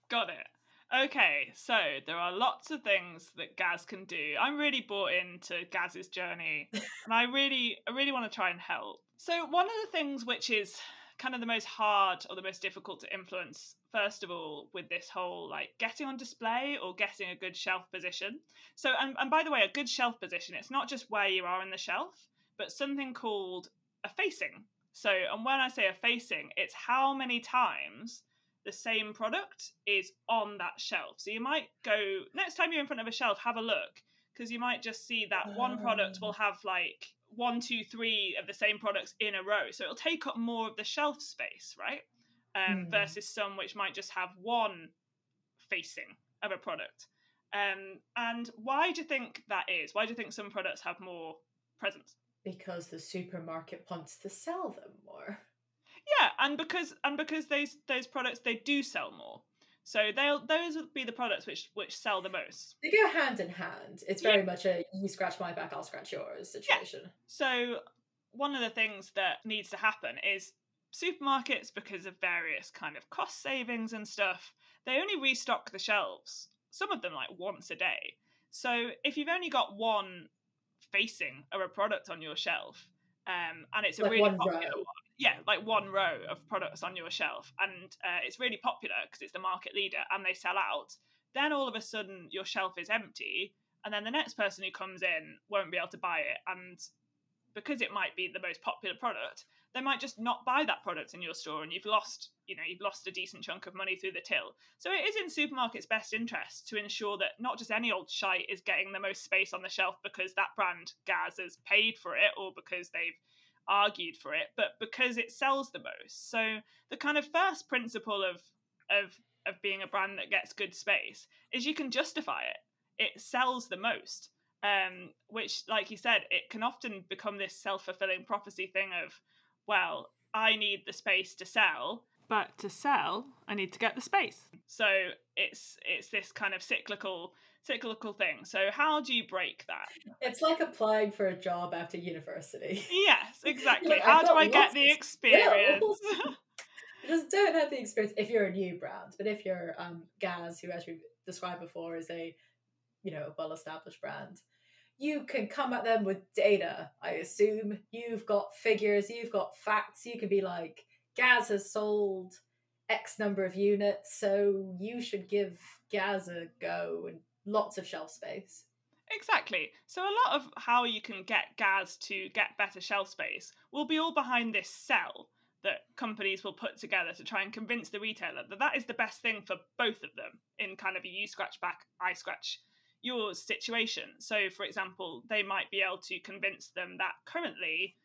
Got it. Okay, so there are lots of things that Gaz can do. I'm really bought into Gaz's journey, *laughs* and I really, I really want to try and help. So one of the things which is kind of the most hard or the most difficult to influence, first of all, with this whole like getting on display or getting a good shelf position. So, and, and by the way, a good shelf position, it's not just where you are in the shelf, but something called a facing. So, and when I say a facing, it's how many times the same product is on that shelf. So you might go next time you're in front of a shelf, have a look because you might just see that one product Oh. will have like one, two, three of the same products in a row. So it'll take up more of the shelf space, right? Um, Hmm. Versus some which might just have one facing of a product. Um, and why do you think that is? Why do you think some products have more presence? Because the supermarket wants to sell them more. Yeah, and because and because those those products they do sell more, so they'll those will be the products which which sell the most. They go hand in hand. It's very much a you scratch my back, I'll scratch yours situation. Yeah. So one of the things that needs to happen is supermarkets because of various kind of cost savings and stuff, they only restock the shelves. Some of them like once a day. So if you've only got one facing of a product on your shelf, um, and it's a Like really popular row. one, yeah, like one row of products on your shelf, and uh, it's really popular because it's the market leader and they sell out. Then all of a sudden your shelf is empty, and then the next person who comes in won't be able to buy it, and because it might be the most popular product, they might just not buy that product in your store, and you've lost, you know, you've lost a decent chunk of money through the till. So it is in supermarkets' best interest to ensure that not just any old shite is getting the most space on the shelf because that brand Gaz has paid for it or because they've argued for it, but because it sells the most. So the kind of first principle of of of being a brand that gets good space is you can justify it. It sells the most. Um, which, like you said, it can often become this self fulfilling prophecy thing of, well, I need the space to sell, but to sell, I need to get the space. So it's it's this kind of cyclical cyclical thing. So how do you break that? It's like applying for a job after university. Yes, *laughs* exactly. Like, How do I get the experience? *laughs* *laughs* just don't have the experience if you're a new brand. But if you're um, Gaz, who as we described before is a you know well established brand, you can come at them with data. I assume you've got figures, you've got facts. You can be like, Gaz has sold X number of units, so you should give Gaz a go and lots of shelf space. Exactly. So a lot of how you can get Gaz to get better shelf space will be all behind this cell that companies will put together to try and convince the retailer that that is the best thing for both of them in kind of a you scratch back, I scratch yours situation. So, for example, they might be able to convince them that currently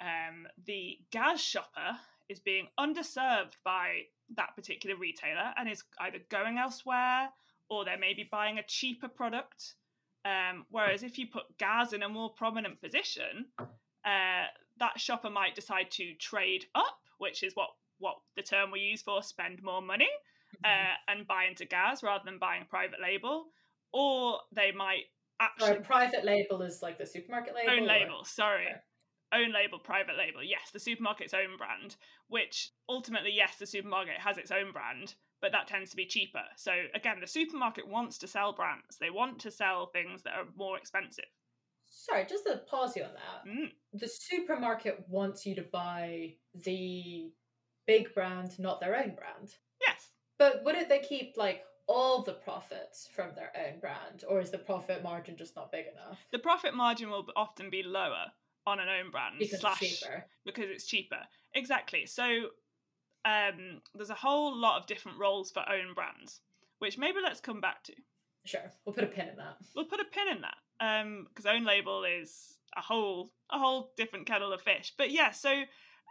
um, the Gaz shopper is being underserved by that particular retailer and is either going elsewhere or they're maybe buying a cheaper product. Um, whereas if you put Gaz in a more prominent position, uh, that shopper might decide to trade up, which is what what the term we use for spend more money uh, and buy into Gaz rather than buying a private label, or they might actually Sorry, private label is like the supermarket label. own or- label. Sorry, Okay. own label, private label. Yes, the supermarket's own brand, which ultimately, yes, the supermarket has its own brand, but that tends to be cheaper. So again, the supermarket wants to sell brands. They want to sell things that are more expensive. Sorry, just to pause you on that. Mm. The supermarket wants you to buy the big brand, not their own brand. Yes. But wouldn't they keep like all the profits from their own brand, or is the profit margin just not big enough? The profit margin will often be lower on an own brand Because slash it's cheaper. because it's cheaper. Exactly. So um, there's a whole lot of different roles for own brands, which maybe let's come back to. Sure, we'll put a pin in that. We'll put a pin in that because own label is a whole a whole different kettle of fish. But yeah, so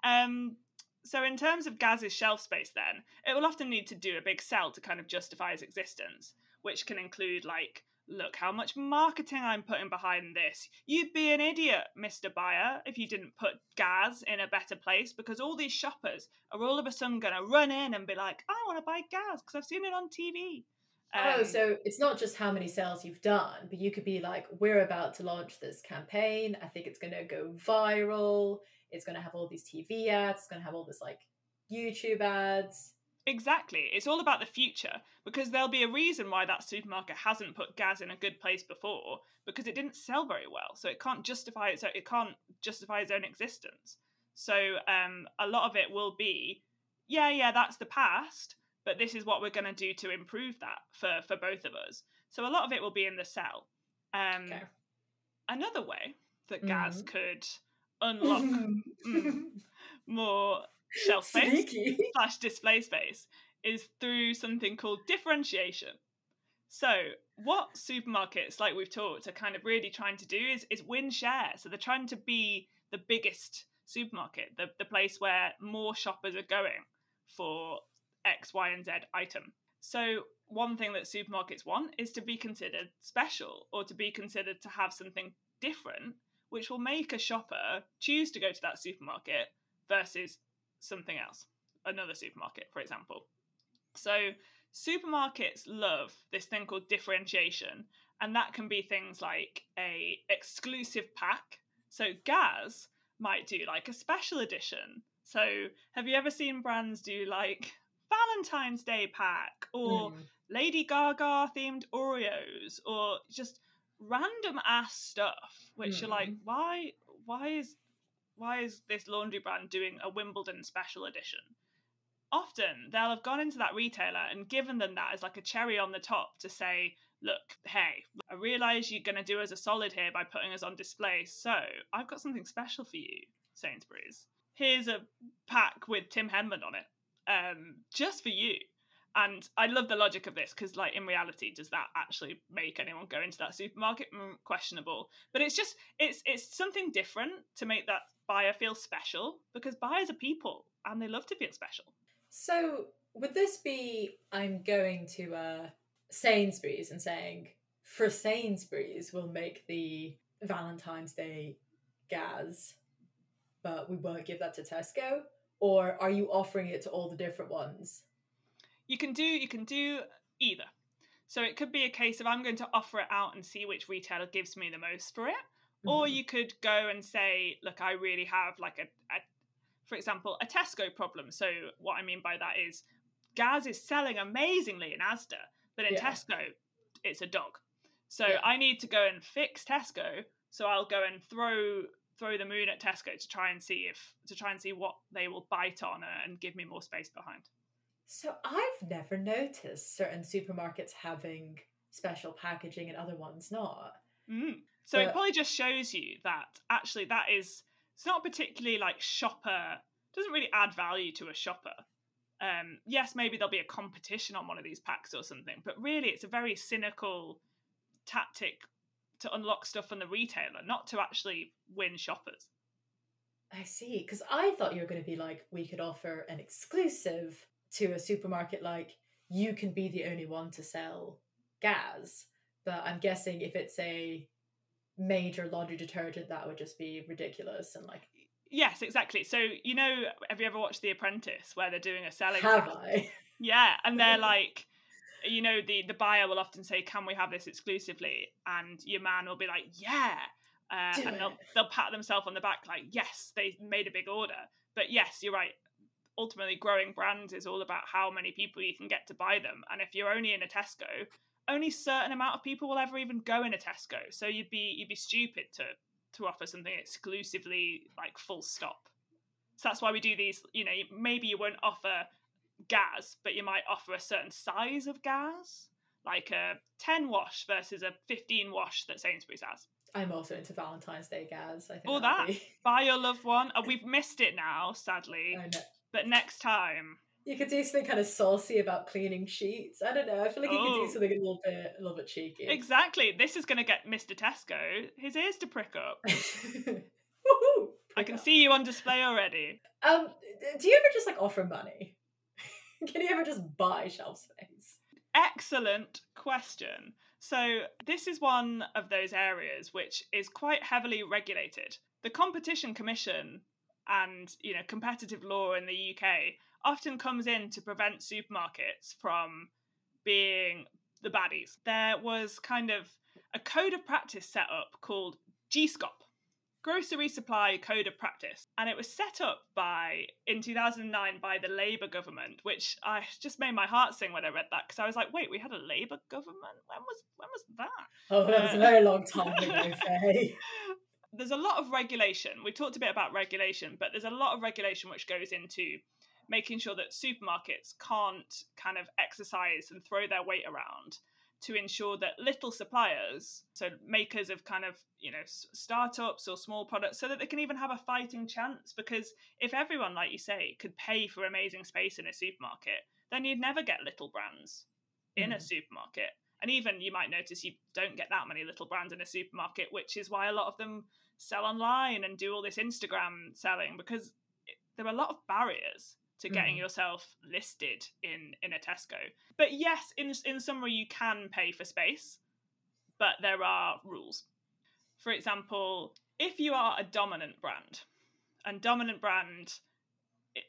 um, so in terms of Gaz's shelf space, then it will often need to do a big sell to kind of justify its existence, which can include like. Look how much marketing I'm putting behind this. You'd be an idiot, Mr. Buyer, if you didn't put Gaz in a better place because all these shoppers are all of a sudden going to run in and be like, I want to buy Gaz because I've seen it on TV. oh, Um, so it's not just how many sales you've done, but you could be like, we're about to launch this campaign. I think it's going to go viral. It's going to have all these TV ads. It's going to have all this like YouTube ads. Exactly. It's all about the future because there'll be a reason why that supermarket hasn't put Gaz in a good place before because it didn't sell very well. So it can't justify its it can't justify its own existence. So um, a lot of it will be, yeah, yeah, that's the past, but this is what we're going to do to improve that for for both of us. So a lot of it will be in the sell. Um, Okay. Another way that Gaz Mhm. could unlock *laughs* mm, more shelf *laughs* space Sneaky. slash display space is through something called differentiation. So, what supermarkets, like we've talked, are kind of really trying to do is, is win share. So, they're trying to be the biggest supermarket, the, the place where more shoppers are going for X, Y, and Z item. So, one thing that supermarkets want is to be considered special or to be considered to have something different, which will make a shopper choose to go to that supermarket versus something else, another supermarket, for example. So supermarkets love this thing called differentiation, and that can be things like a exclusive pack. So Gaz might do like a special edition. So have you ever seen brands do like Valentine's Day pack or Mm. Lady Gaga themed Oreos or just random ass stuff which you're like why why is why is this laundry brand doing a Wimbledon special edition? Often they'll have gone into that retailer and given them that as like a cherry on the top to say, look, hey, I realise you're going to do us a solid here by putting us on display, so I've got something special for you, Sainsbury's. Here's a pack with Tim Henman on it, um, just for you. And I love the logic of this because, like, in reality, does that actually make anyone go into that supermarket? Mm, questionable. But it's just it's it's something different to make that buyer feel special because buyers are people and they love to feel special. So would this be I'm going to uh, Sainsbury's and saying for Sainsbury's we'll make the Valentine's Day Gaz, but we won't give that to Tesco? Or are you offering it to all the different ones? You can do you can do either. So it could be a case of I'm going to offer it out and see which retailer gives me the most for it. Or Mhm. *laughs* you could go and say, look, I really have like a, a for example, a Tesco problem. So what I mean by that is Gaz is selling amazingly in Asda, but in Yeah. Tesco, it's a dog. So Yeah. I need to go and fix Tesco. So I'll go and throw throw the moon at Tesco to try and see if to try and see what they will bite on and give me more space behind. So I've never noticed certain supermarkets having special packaging and other ones not. Mm. So it probably just shows you that actually that is it's not particularly like shopper doesn't really add value to a shopper. Um, yes, maybe there'll be a competition on one of these packs or something, but really it's a very cynical tactic to unlock stuff from the retailer, not to actually win shoppers. I see. Because I thought you were going to be like, we could offer an exclusive to a supermarket, like, you can be the only one to sell Gaz. But I'm guessing if it's a major laundry detergent, that would just be ridiculous and like, Yes, exactly. So you know, have you ever watched The Apprentice where they're doing a selling? have? I? *laughs* Yeah, and they're *laughs* like, you know, the the buyer will often say, "Can we have this exclusively?" And your man will be like, "Yeah," uh, and they'll they'll pat themselves on the back like, "Yes, they made a big order." But yes, you're right. Ultimately, growing brands is all about how many people you can get to buy them. And if you're only in a Tesco, only certain amount of people will ever even go in a Tesco. So you'd be you'd be stupid to to offer something exclusively like full stop. So that's why we do these. You know, maybe you won't offer Gaz, but you might offer a certain size of Gaz, like a 10 wash versus a 15 wash that Sainsbury's has. I'm also into Valentine's Day Gaz. I think All that'd be- Buy your loved one. Uh, we've missed it now, sadly, *laughs* but next time. You could do something kind of saucy about cleaning sheets. I don't know. I feel like you could Oh. do something a little bit, a little bit cheeky. Exactly. This is going to get Mr. Tesco his ears to prick up. *laughs* Woohoo! I can see you on display already. Um, do you ever just like offer money? *laughs* can you ever just buy shelf space? Excellent question. So, this is one of those areas which is quite heavily regulated. The Competition Commission and, you know, competitive law in the UK often comes in to prevent supermarkets from being the baddies. There was kind of a code of practice set up called GSCOP, Grocery Supply Code of Practice, and it was set up by in 2009 by the Labour government, which I just made my heart sing when I read that because I was like, wait, we had a Labour government? When was when was that? Oh, that was a Uh, very long time ago, Faye. *laughs* there's a lot of regulation. We talked a bit about regulation, but there's a lot of regulation which goes into making sure that supermarkets can't kind of exercise and throw their weight around to ensure that little suppliers, so makers of kind of, you know, startups or small products, so that they can even have a fighting chance. Because if everyone, like you say, could pay for amazing space in a supermarket, then you'd never get little brands in a Mhm. supermarket. And even you might notice you don't get that many little brands in a supermarket, which is why a lot of them sell online and do all this Instagram selling because there are a lot of barriers to getting Mhm. yourself listed in in a Tesco. But yes, in in summary, you can pay for space, but there are rules. For example, if you are a dominant brand, and dominant brand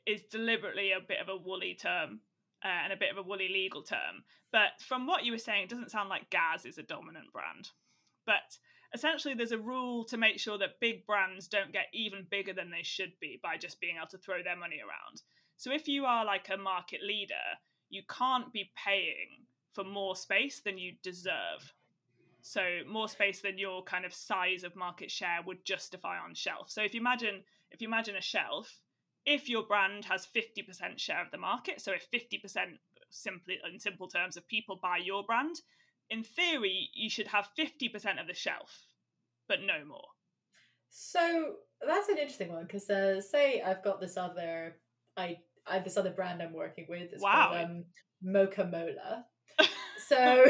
is deliberately a bit of a woolly term uh, and a bit of a woolly legal term. But from what you were saying, it doesn't sound like Gaz is a dominant brand. But essentially, there's a rule to make sure that big brands don't get even bigger than they should be by just being able to throw their money around. So if you are like a market leader, you can't be paying for more space than you deserve. So more space than your kind of size of market share would justify on shelf. So if you imagine if you imagine a shelf, if your brand has 50% share of the market, so if 50% simply in simple terms of people buy your brand, in theory you should have 50% of the shelf, but no more. So that's an interesting one because uh, say I've got this other I I have this other brand I'm working with. It's Wow. called um, Mocha Mola. *laughs* So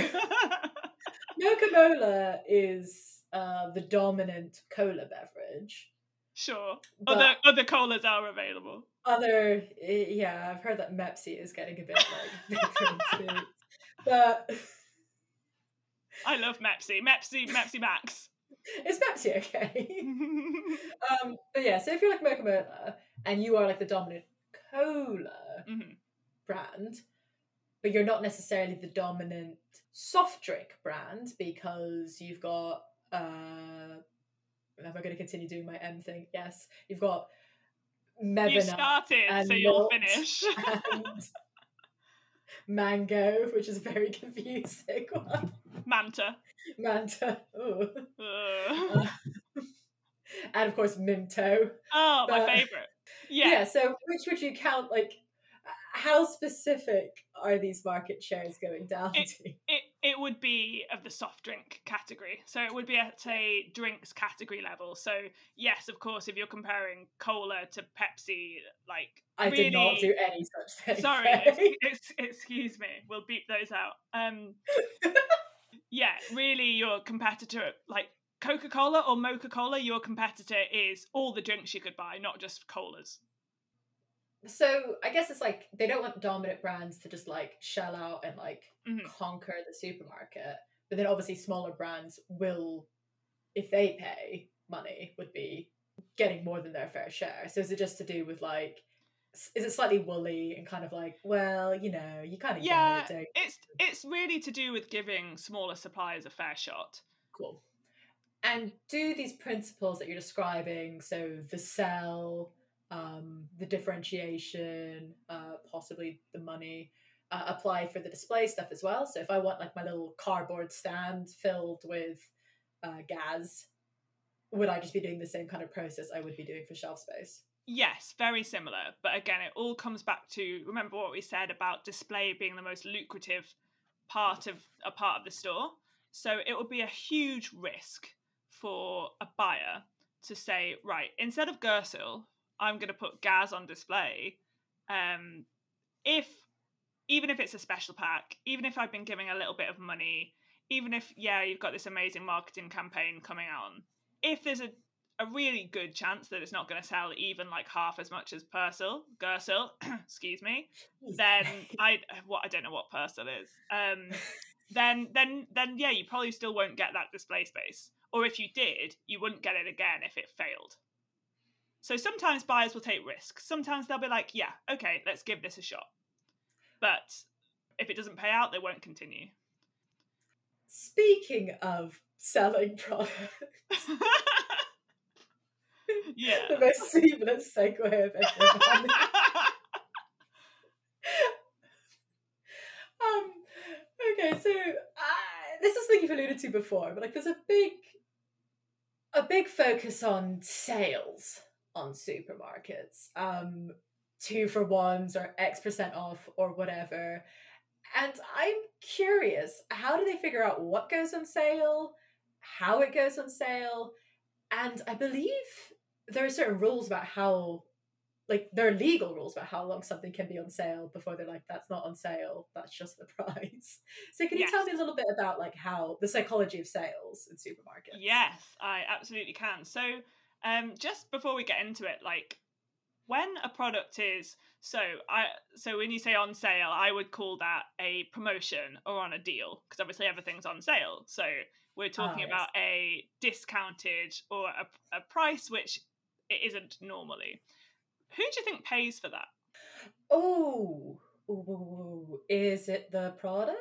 Mocha Mola is uh, the dominant cola beverage. sure. Other other colas are available. other eh, yeah, I've heard that Pepsi is getting a bit like. *laughs* But I love Mepsi. Mepsi Mepsi Max. is Pepsi okay? *laughs* Um, but yeah, so if you're like Mocha Mola and you are like the dominant cola Mhm. brand, but you're not necessarily the dominant soft drink brand because you've got uh am I going to continue doing my M thing? Yes. You've got You started, and so you'll finish. *laughs* and Mango, which is a very *laughs* confusing one. Manta. Manta. Ugh. *laughs* and of course Minto. Oh, my favorite. Yeah. Yeah. so which would you count like how specific are these market shares going down It- to? It it would be of the soft drink category. So it would be at a drinks category level. So yes, of course, if you're comparing cola to Pepsi, like I really, did not do any such thing. Sorry, ex- ex- excuse me. We'll beep those out. Um, *laughs* yeah, really, your competitor, like Coca Cola or Mocha Cola, your competitor is all the drinks you could buy, not just colas. so I guess it's like they don't want dominant brands to just like shell out and like Mhm. conquer the supermarket. But then obviously smaller brands will, if they pay money, would be getting more than their fair share. So is it just to do with like, is it slightly woolly and kind of like, well, you know, you kind of Yeah, get it, It's it's really to do with giving smaller suppliers a fair shot. Cool. And do these principles that you're describing, so the sell, um, the differentiation, uh, possibly the money, uh, apply for the display stuff as well? So if I want like my little cardboard stand filled with uh, Gaz, would I just be doing the same kind of process I would be doing for shelf space? Yes, very similar. But again, it all comes back to remember what we said about display being the most lucrative part of a part of the store. So it would be a huge risk for a buyer to say, right, instead of Gersil, I'm going to put Gaz on display. Um, if even if it's a special pack, even if I've been giving a little bit of money, even if yeah, you've got this amazing marketing campaign coming on, if there's a a really good chance that it's not going to sell even like half as much as Persil, Gersil, *clears throat* excuse me, then I what I don't know what Persil is. Um, then then then yeah, you probably still won't get that display space. Or if you did, you wouldn't get it again if it failed. So sometimes buyers will take risks. Sometimes they'll be like, yeah, okay, let's give this a shot. But if it doesn't pay out, they won't continue. Speaking of selling products, *laughs* yeah. *laughs* the most seamless segue of everyone. *laughs* um okay so this is something you've alluded to before but like there's a big a big focus on sales on supermarkets um two for ones or x percent off or whatever. And i'm curious how do they figure out what goes on sale how it goes on sale? And i believe there are certain rules about how like there are legal rules about how long something can be on sale before they're like that's not on sale that's just the *laughs* price so can you tell me a little bit about like how the psychology of sales in supermarkets Yes, I absolutely can. So, um, just before we get into it, like when a product is so I so when you say on sale, I would call that a promotion or on a deal because obviously everything's on sale. So we're talking yes. about a discounted or a, a price which it isn't normally. Who do you think pays for that? oh ooh, is it the product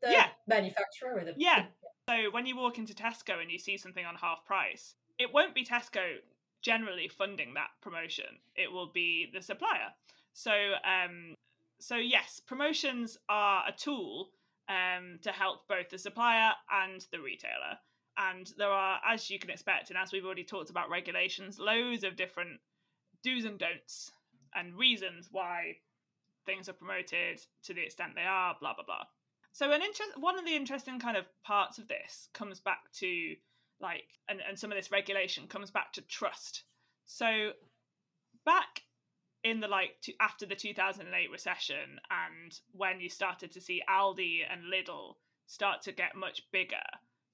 the Yeah. manufacturer or the Yeah. So when you walk into Tesco and you see something on half price, it won't be Tesco generally funding that promotion. It will be the supplier. So um so yes, promotions are a tool um to help both the supplier and the retailer. And there are, as you can expect, and as we've already talked about regulations, loads of different do's and don'ts and reasons why things are promoted to the extent they are, blah blah blah. So an interest one of the interesting kind of parts of this comes back to like and, and some of this regulation comes back to trust. So back in the like to, after the 2008 recession and when you started to see Aldi and Lidl start to get much bigger,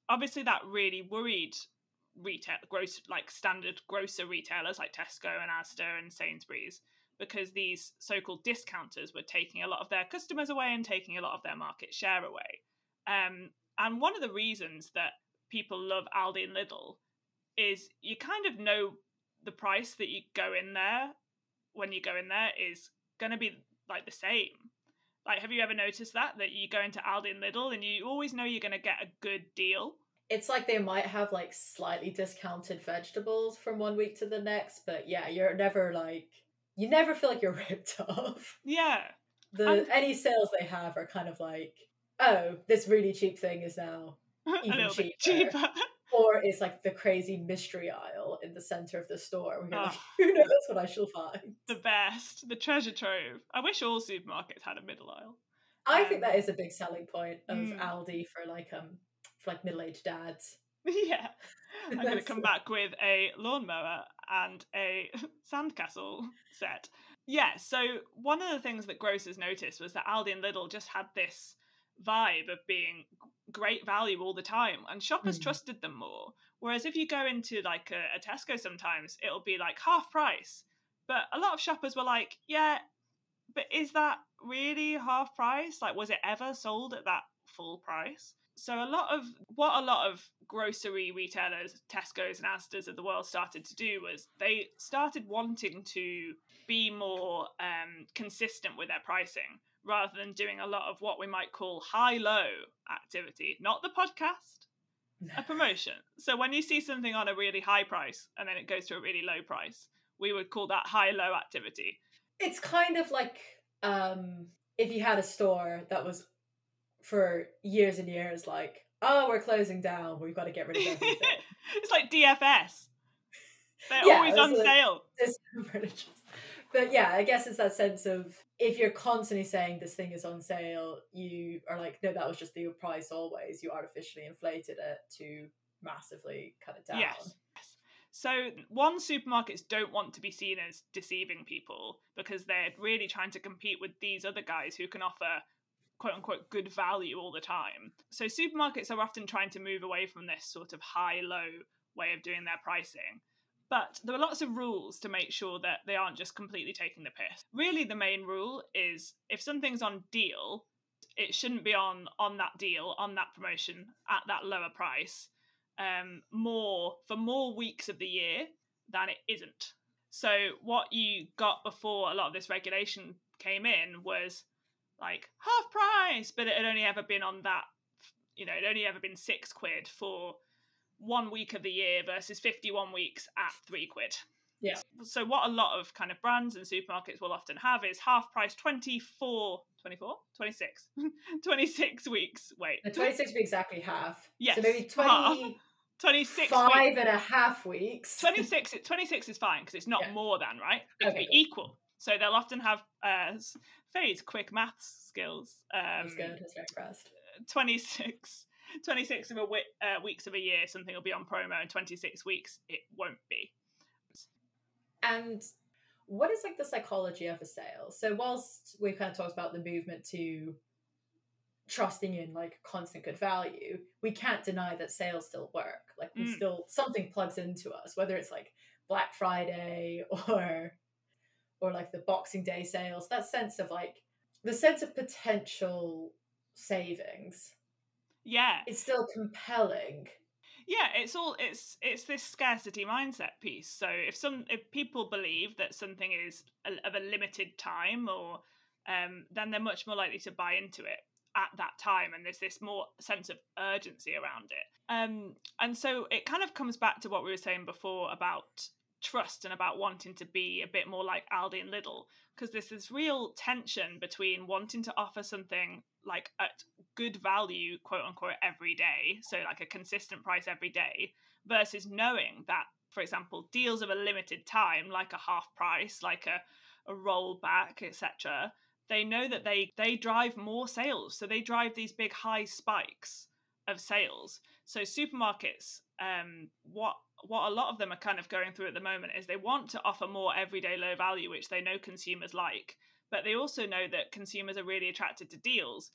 obviously that really worried retail gross like standard grocer retailers like Tesco and Asda and Sainsbury's because these so-called discounters were taking a lot of their customers away and taking a lot of their market share away. Um, and one of the reasons that people love Aldi and Lidl is you kind of know the price that you go in there when you go in there is going to be like the same. Like, have you ever noticed that that you go into Aldi and Lidl and you always know you're going to get a good deal? It's like they might have like slightly discounted vegetables from one week to the next but yeah you're never like you never feel like you're *laughs* ripped off Yeah, the any sales they have are kind of like oh this really cheap thing is now *laughs* Even cheaper. cheaper. *laughs* or it's like the crazy mystery aisle in the center of the store where you're like Oh. who knows what i shall find the best, the treasure trove. I wish all supermarkets had a middle aisle. I think Um, that is a big selling point of Mm. Aldi for like um for like middle aged dads. *laughs* yeah. *laughs* I'm going to come back with a lawnmower and a *laughs* sandcastle set. Yeah, so one of the things that grocers noticed was that Aldi and Lidl just had this vibe of being great value all the time, and shoppers Mm. trusted them more. Whereas if you go into like a, a Tesco sometimes, it'll be like half price. But a lot of shoppers were like, yeah, but is that really half price? Like, was it ever sold at that full price? So a lot of what a lot of grocery retailers, Tesco's and Asda's of the world started to do was they started wanting to be more um, consistent with their pricing rather than doing a lot of what we might call high-low activity. Not the podcast, a *laughs* promotion. So when you see something on a really high price and then it goes to a really low price, we would call that high-low activity. It's kind of like um if you had a store that was for years and years like, oh, we're closing down, we've got to get rid of everything. *laughs* it's like DFS. They're Yeah, always on like- sale. *laughs* But yeah, I guess it's that sense of if you're constantly saying this thing is on sale, you are like, no, that was just the price always. You artificially inflated it to massively cut it down. Yes. So, one, supermarkets don't want to be seen as deceiving people because they're really trying to compete with these other guys who can offer quote unquote good value all the time. So, supermarkets are often trying to move away from this sort of high low way of doing their pricing. But there are lots of rules to make sure that they aren't just completely taking the piss. Really, the main rule is if something's on deal, it shouldn't be on on that deal, on that promotion, at that lower price um, more for more weeks of the year than it isn't. So what you got before a lot of this regulation came in was like half price, but it had only ever been on that, you know, it only ever been six quid for one week of the year versus 51 weeks at three quid. Yeah. So what a lot of kind of brands and supermarkets will often have is half price 24, 24, 26, *laughs* 26 weeks. Wait, The 26 be exactly half. Yes, So maybe half. 25 26 and a half weeks. 26, 26 is fine because it's not Yeah. more than, right? It Okay, be cool. equal. So they'll often have uh, Faye's quick maths skills. Um, That's good. That's very impressed. 26, *laughs* 26 of a wi- uh, weeks of a year, something will be on promo, and 26 weeks it won't be. And what is like the psychology of a sale? So whilst we've kind of talked about the movement to trusting in like constant good value, we can't deny that sales still work. Like we Mm. still something plugs into us, whether it's like Black Friday *laughs* or or like the Boxing Day sales. That sense of like the sense of potential savings Yeah, It's still compelling. yeah it's all it's it's this scarcity mindset piece so if some if people believe that something is a, of a limited time or um then they're much more likely to buy into it at that time and there's this more sense of urgency around it um and so it kind of comes back to what we were saying before about trust and about wanting to be a bit more like Aldi and Lidl because there's this real tension between wanting to offer something like at good value quote unquote every day so like a consistent price every day versus knowing that for example deals of a limited time like a half price like a, a rollback etc they know that they they drive more sales. So they drive these big high spikes of sales. So supermarkets um what what a lot of them are kind of going through at the moment is they want to offer more everyday low value which they know consumers like but they also know that consumers are really attracted to deals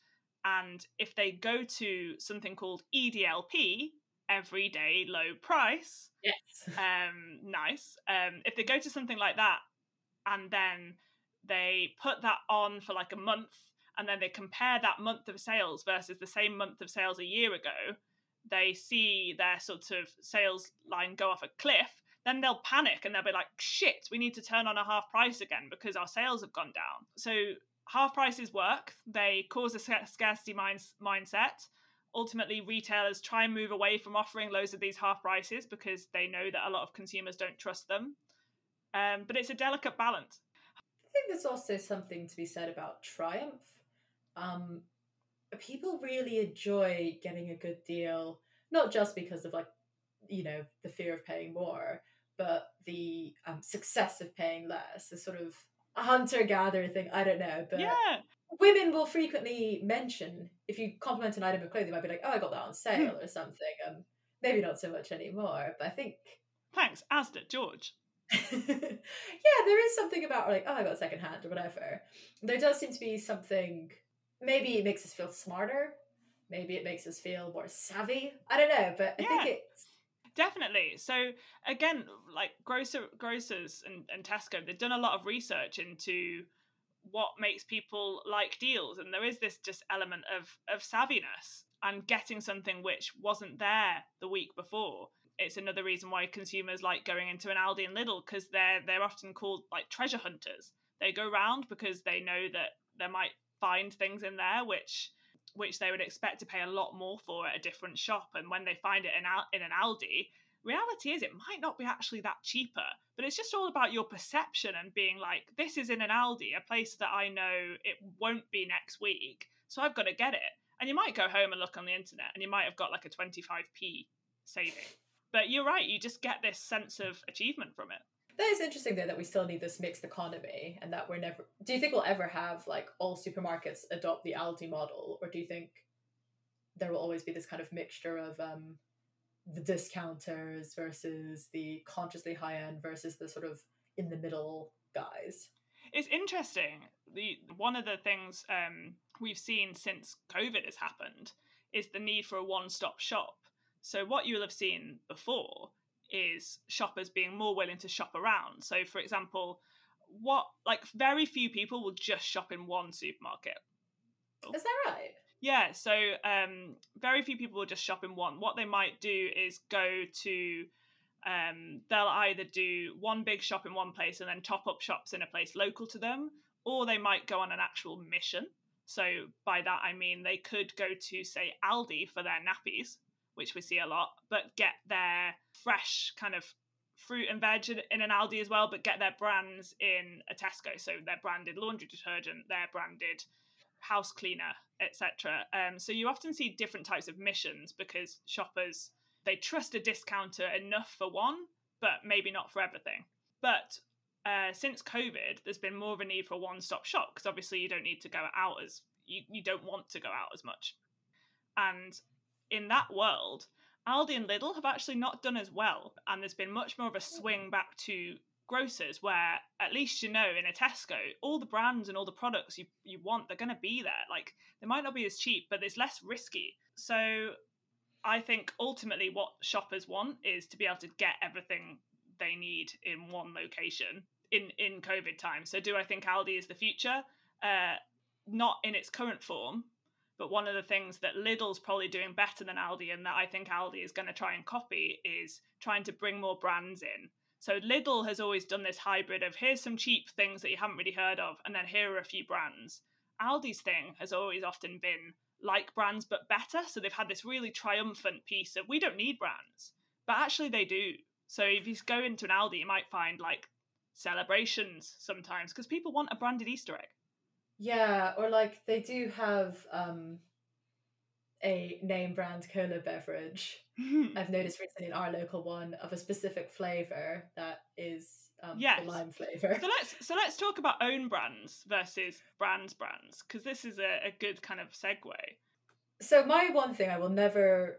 and if they go to something called EDLP everyday low price Yes. um nice um if they go to something like that and then they put that on for like a month and then they compare that month of sales versus the same month of sales a year ago they see their sort of sales line go off a cliff then they'll panic and they'll be like shit we need to turn on a half price again because our sales have gone down. So half prices work. They cause a scarcity minds- mindset. Ultimately retailers try and move away from offering loads of these half prices because they know that a lot of consumers don't trust them. Um, but it's a delicate balance. I think there's also something to be said about triumph. Um, people really enjoy getting a good deal, not just because of like, you know, the fear of paying more, but the um, success of paying less. The sort of hunter gatherer thing. I don't know, but yeah women will frequently mention if you compliment an item of clothing, they might be like, "Oh, I got that on sale" or something. Um, maybe not so much anymore, but I think Thanks, Asda, George. *laughs* yeah, there is something about like, oh, I got second hand or whatever. There does seem to be something. Maybe it makes us feel smarter. Maybe it makes us feel more savvy. I don't know, but I Yeah. think it's Definitely. So again, like grocer grocers and, and Tesco, they've done a lot of research into what makes people like deals, and there is this just element of of savviness and getting something which wasn't there the week before. It's another reason why consumers like going into an Aldi and Lidl because they're they're often called like treasure hunters. They go round because they know that there might find things in there which which they would expect to pay a lot more for at a different shop. And when they find it in, Al- in an Aldi, reality is it might not be actually that cheaper, but it's just all about your perception and being like, this is in an Aldi, a place that I know it won't be next week, so I've got to get it. And you might go home and look on the internet and you might have got like a 25p saving. But you're right, you just get this sense of achievement from it. That is interesting though that we still need this mixed economy and that we're never. Do you think we'll ever have like all supermarkets adopt the Aldi model, or do you think there will always be this kind of mixture of um the discounters versus the consciously high end versus the sort of in the middle guys? It's interesting. The one of the things um, we've seen since COVID has happened is the need for a one-stop shop. So what you'll have seen before is shoppers being more willing to shop around. So, for example, what like very few people will just shop in one supermarket. Is that right? Yeah, so um, very few people will just shop in one. What they might do is go to, um, they'll either do one big shop in one place and then top up shops in a place local to them, or they might go on an actual mission. So by that I mean they could go to say Aldi for their nappies, which we see a lot, but get their fresh kind of fruit and veg in an Aldi as well, but get their brands in a Tesco. So their branded laundry detergent, their branded house cleaner, etc. Um, so you often see different types of missions because shoppers they trust a discounter enough for one, but maybe not for everything. But uh, since COVID, there's been more of a need for a one-stop shop because obviously you don't need to go out as you, you don't want to go out as much. And in that world, Aldi and Lidl have actually not done as well, and there's been much more of a swing back to grocers where at least you know in a Tesco all the brands and all the products you, you want they're going to be there. Like they might not be as cheap but it's less risky. So I think ultimately what shoppers want is to be able to get everything they need in one location in in COVID time. So do I think Aldi is the future? Uh not in its current form but one of the things that Lidl's probably doing better than Aldi and that I think Aldi is going to try and copy is trying to bring more brands in so Lidl has always done this hybrid of here's some cheap things that you haven't really heard of, and then here are a few brands. Aldi's thing has always often been like brands but better. So they've had this really triumphant piece of we don't need brands, but actually they do. So if you go into an Aldi, you might find like celebrations sometimes because people want a branded Easter egg. Yeah, or like they do have um a name brand cola beverage. I've noticed recently in our local one of a specific flavor that is um, Yes. the lime flavor. so let's so let's talk about own brands versus brands brands because this is a, a good kind of segue. So my one thing I will never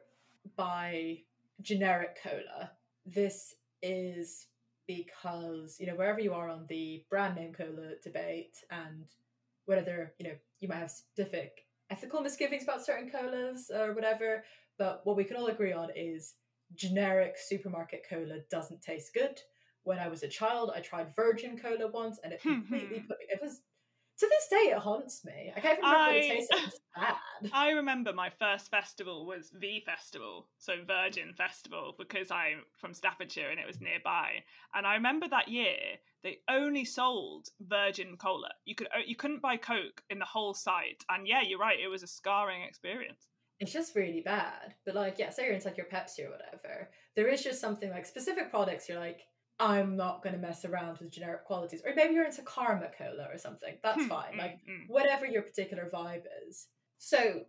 buy generic cola. This is because you know wherever you are on the brand name cola debate and whether you know you might have specific ethical misgivings about certain colas or whatever, but what we can all agree on is generic supermarket cola doesn't taste good. When I was a child, I tried virgin cola once, and it hmm, hmm. completely put me. It was to this day it haunts me. I can't even remember what it I- like. Bad. *laughs* I remember my first festival was the Festival, so Virgin Festival, because I'm from Staffordshire and it was nearby. And I remember that year they only sold Virgin Cola. You could you couldn't buy Coke in the whole site. And yeah, you're right, it was a scarring experience. it's just really bad. But like, yeah, say you're into like your Pepsi or whatever. There is just something like specific products. You're like, I'm not going to mess around with generic qualities. Or maybe you're into Karma Cola or something. That's Hmm, fine. mm, Like mm. whatever your particular vibe is. So,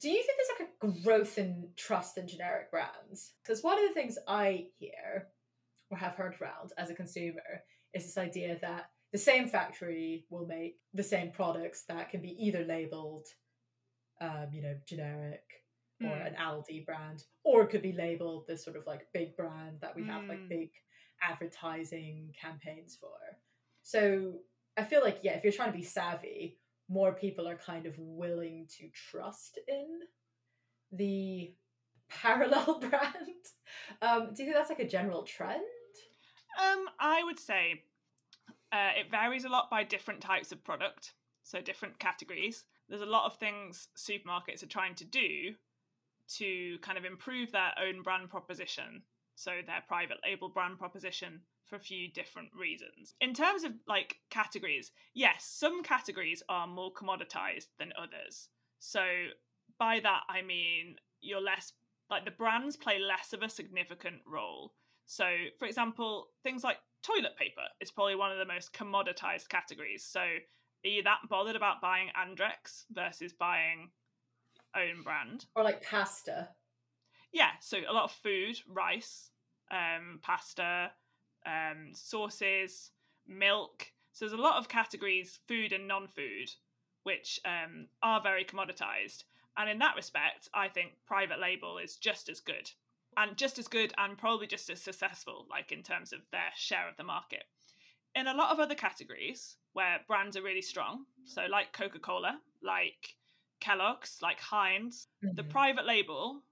do you think there's like a growth in trust in generic brands? Because one of the things I hear or have heard around as a consumer is this idea that the same factory will make the same products that can be either labeled, um, you know, generic or Mm. an Aldi brand, or it could be labeled this sort of like big brand that we have like big advertising campaigns for. So I feel like, yeah, if you're trying to be savvy, more people are kind of willing to trust in the parallel *laughs* brand. Um, do you think that's like a general trend? Um, I would say uh, it varies a lot by different types of product, so different categories. There's a lot of things supermarkets are trying to do to kind of improve their own brand proposition, so their private label brand proposition for a few different reasons. In terms of like categories, yes, some categories are more commoditized than others. So by that I mean you're less like the brands play less of a significant role. So, for example, things like toilet paper is probably one of the most commoditized categories. So, are you that bothered about buying Andrex versus buying own brand? Or like pasta? Yeah, so a lot of food, rice, um, pasta, um, sauces, milk. So there's a lot of categories, food and non-food, which um, are very commoditized. And in that respect, I think private label is just as good, and just as good, and probably just as successful, like in terms of their share of the market. In a lot of other categories where brands are really strong, so like Coca-Cola, like Kellogg's, like Heinz, the Mhm. private label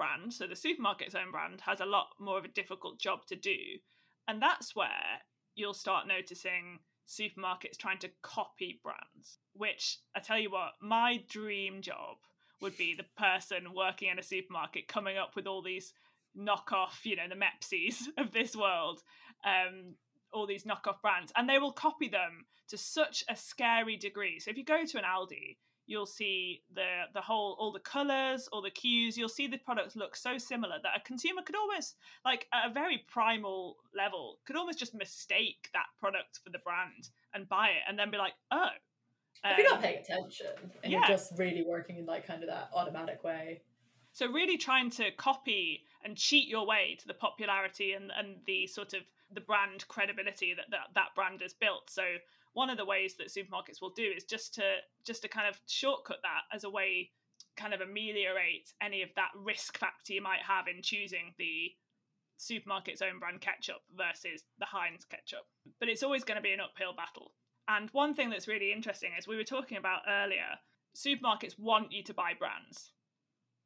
brand, so the supermarket's own brand, has a lot more of a difficult job to do. And that's where you'll start noticing supermarkets trying to copy brands, which I tell you what, my dream job would be the person working in a supermarket coming up with all these knockoff, you know, the Mepsis *laughs* of this world, um, all these knockoff brands, and they will copy them to such a scary degree. So if you go to an Aldi, you'll see the the whole all the colors all the cues you'll see the products look so similar that a consumer could almost like at a very primal level could almost just mistake that product for the brand and buy it and then be like oh if you're not um, paying attention and yeah. you're just really working in like kind of that automatic way. So really trying to copy and cheat your way to the popularity and, and the sort of the brand credibility that, that that brand has built. So one of the ways that supermarkets will do is just to just to kind of shortcut that as a way kind of ameliorate any of that risk factor you might have in choosing the supermarket's own brand ketchup versus the Heinz ketchup. But it's always going to be an uphill battle. And one thing that's really interesting is we were talking about earlier, supermarkets want you to buy brands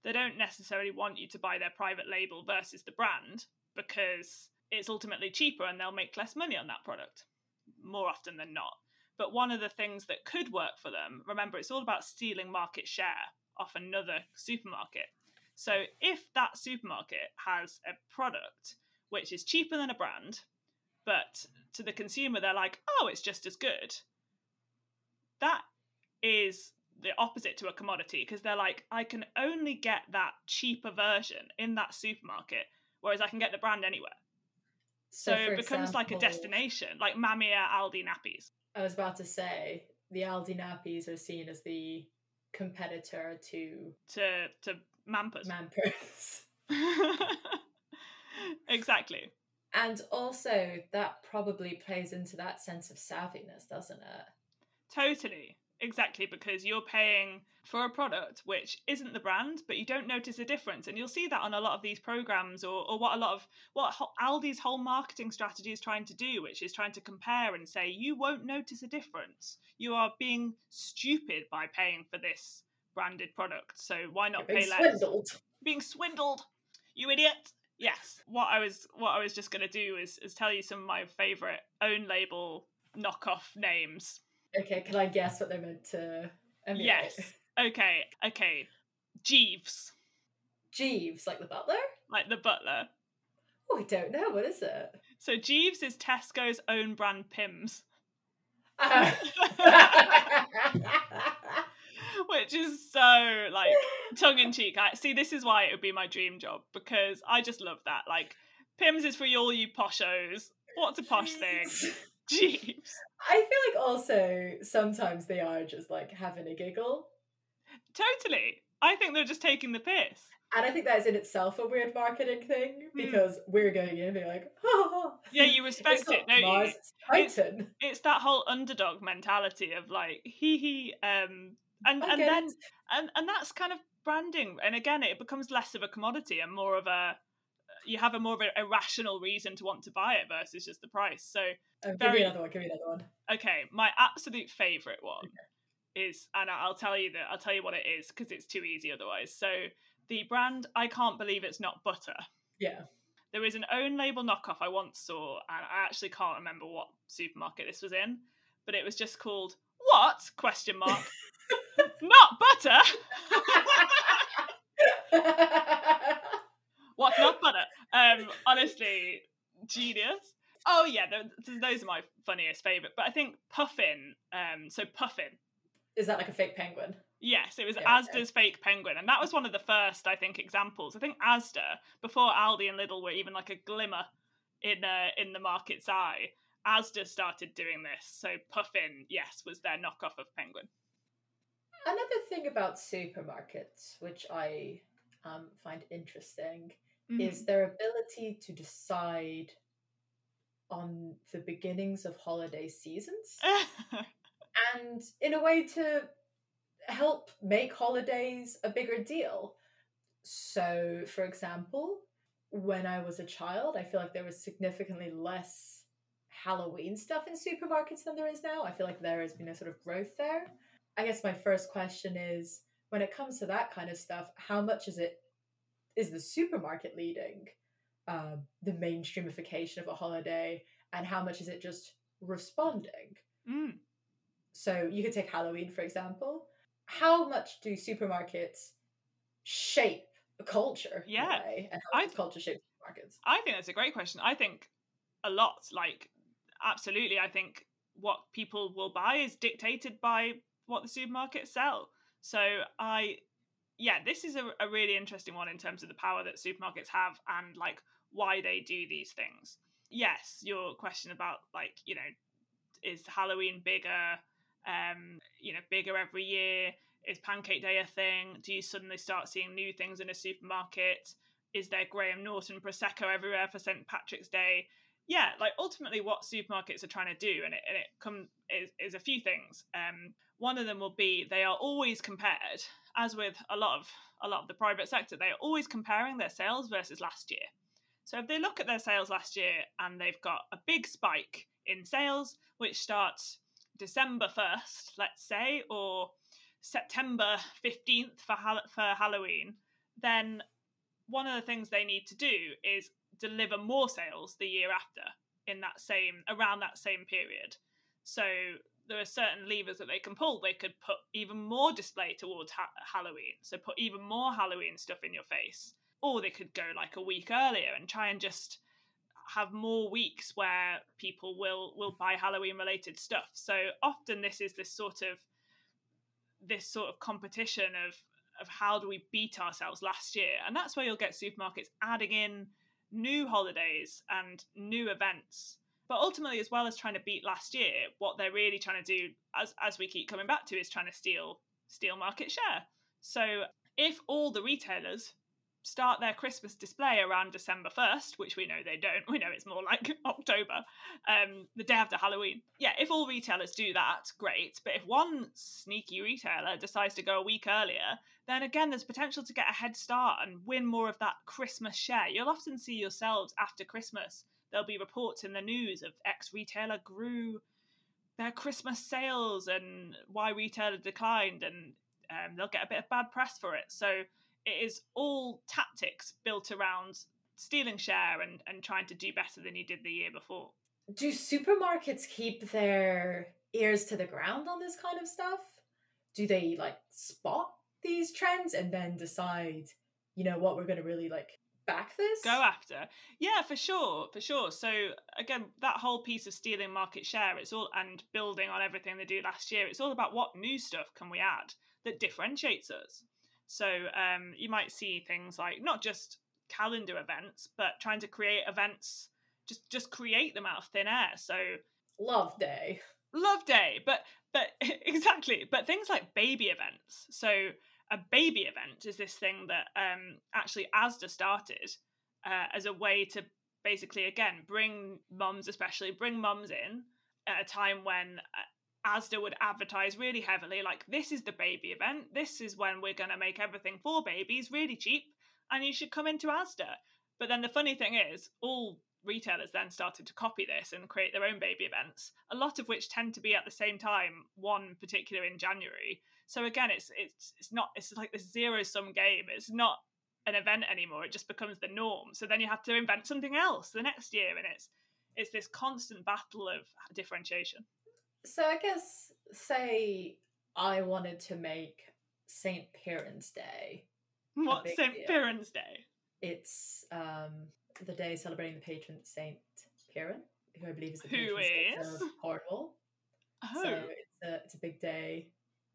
they don't necessarily want you to buy their private label versus the brand because it's ultimately cheaper and they'll make less money on that product more often than not. But one of the things that could work for them, remember, it's all about stealing market share off another supermarket. So if that supermarket has a product which is cheaper than a brand, but to the consumer, they're like, oh, it's just as good, that is the opposite to a commodity because they're like, I can only get that cheaper version in that supermarket, whereas I can get the brand anywhere. So, for it becomes like a destination, like Mamia Aldi nappies. I was about to say the Aldi nappies are seen as the competitor to to to Mampers. Mampers. *laughs* *laughs* exactly. And also, that probably plays into that sense of savviness, doesn't it? Totally. Exactly, because you're paying for a product which isn't the brand, but you don't notice a difference. And you'll see that on a lot of these programs, or, or what a lot of what Aldi's whole marketing strategy is trying to do, which is trying to compare and say, you won't notice a difference. You are being stupid by paying for this branded product. So why not You're being pay less? swindled. being swindled you idiot yes what i was what i was just going to do is is tell you some of my favorite own label knockoff names Okay, can I guess what they're meant to emulate? yes. Okay okay. Jeeves. Jeeves, like the butler? like the butler. Oh, I don't know. What is it? so jeeves is tesco's own brand Pimm's. Uh, *laughs* *laughs* which is so like tongue in cheek. I see this is why it would be my dream job because i just love that. Like Pimm's is for you all you poshos. What's a posh thing *laughs* jeeves I feel like also sometimes they are just like having a giggle. Totally. I think they're just taking the piss. And I think that is in itself a weird marketing thing Hmm. because we're going in and being like, oh, *laughs* Yeah, you respect it's it, don't you? It's It's- Titan. It's that whole underdog mentality of like hee hee, um, and and then it. and and that's kind of branding. And again, it becomes less of a commodity and more of a you have a more of a, a rational reason to want to buy it versus just the price. So Oh, give very- me another one. Give me another one. okay, my absolute favorite one is, and I'll tell you that I'll tell you what it is because it's too easy otherwise. So the brand, I can't believe it's not butter. Yeah. There is an own label knockoff I once saw, and I actually can't remember what supermarket this was in, but it was just called what question mark *laughs* not butter. *laughs* What's not butter? Um, honestly, genius. Oh yeah, th- th- those are my funniest favorite. But I think Puffin. Um, so Puffin. is that like a fake penguin? Yes, it was Yeah, Asda's fake penguin, and that was one of the first, I think, examples. I think Asda, before Aldi and Lidl were even like a glimmer in uh, in the market's eye, Asda started doing this. So Puffin, yes, was their knockoff of penguin. Another thing about supermarkets, which I um, find interesting, Mm-hmm. is their ability to decide on the beginnings of holiday seasons *laughs* and in a way to help make holidays a bigger deal. So, for example, when I was a child, I feel like there was significantly less Halloween stuff in supermarkets than there is now. I feel like there has been a sort of growth there. I guess my first question is when it comes to that kind of stuff, how much is it is the supermarket leading um, the mainstreamification of a holiday, and how much is it just responding? Mm. So you could take Halloween, for example. How much do supermarkets shape a culture? Yeah. way, and how I- does culture shape supermarkets? I think that's a great question. I think a lot, like absolutely. I think what people will buy is dictated by what the supermarkets sell. So I, yeah, this is a, a really interesting one in terms of the power that supermarkets have and like why they do these things. Yes, your question about like you know, is Halloween bigger? Um, you know, bigger every year. Is Pancake Day a thing? Do you suddenly start seeing new things in a supermarket? is there Graham Norton prosecco everywhere for St Patrick's Day? Yeah, like ultimately, what supermarkets are trying to do, and it and it come is, is a few things. Um, one of them will be they are always compared, as with a lot of a lot of the private sector, they are always comparing their sales versus last year. So if they look at their sales last year and they've got a big spike in sales, which starts December first, let's say, or September fifteenth for Hall- for Halloween, then one of the things they need to do is deliver more sales the year after in that same around that same period. So there are certain levers that they can pull. They could put even more display towards ha- halloween. So put even more halloween stuff in your face or they could go like a week earlier and try and just have more weeks where people will will buy halloween related stuff. So often this is this sort of this sort of competition of of how do we beat ourselves last year? And that's where you'll get supermarkets adding in new holidays and new events. But ultimately as well as trying to beat last year what they're really trying to do as as we keep coming back to is trying to steal steal market share. So if all the retailers start their christmas display around december 1st which we know they don't. We know it's more like *laughs* october um the day after halloween. Yeah if all retailers do that great. But if one sneaky retailer decides to go a week earlier then again there's potential to get a head start and win more of that christmas share. You'll often see yourselves after christmas. There'll be reports in the news of X retailer grew their Christmas sales and Y retailer declined, and um, they'll get a bit of bad press for it. So it is all tactics built around stealing share and, and trying to do better than you did the year before. Do supermarkets keep their ears to the ground on this kind of stuff? Do they like spot these trends and then decide, you know what, we're going to really like back this? Go after, yeah, for sure, for sure. So again, that whole piece of stealing market share, it's all and building on everything they do last year. It's all about what new stuff can we add that differentiates us. So um, you might see things like not just calendar events, but trying to create events, just just create them out of thin air. So Love Day. love day, but but *laughs* exactly, but things like baby events. So a baby event is this thing that um, actually Asda started uh, as a way to basically again bring mums, especially bring mums in at a time when uh, Asda would advertise really heavily, like this is the baby event. This is when we're going to make everything for babies really cheap, and you should come into Asda. But then the funny thing is, all retailers then started to copy this and create their own baby events, a lot of which tend to be at the same time, one particular in January. So again, it's it's it's not it's like this zero sum game. It's not an event anymore. It just becomes the norm. So then you have to invent something else the next year, and it's it's this constant battle of differentiation. So I guess say I wanted to make Saint Piran's Day. What Saint Piran's Day? It's um the day celebrating the patron Saint Piran, who I believe is the who is of Cornwall. Oh. So it's a it's a big day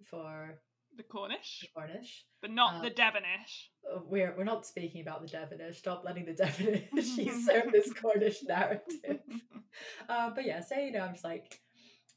for the Cornish, the Cornish, but not um, the Devonish. Uh, we're we're not speaking about the Devonish. Stop letting the *laughs* Devonish *laughs* usurp this Cornish narrative. *laughs* uh, but yeah, say you know I'm just like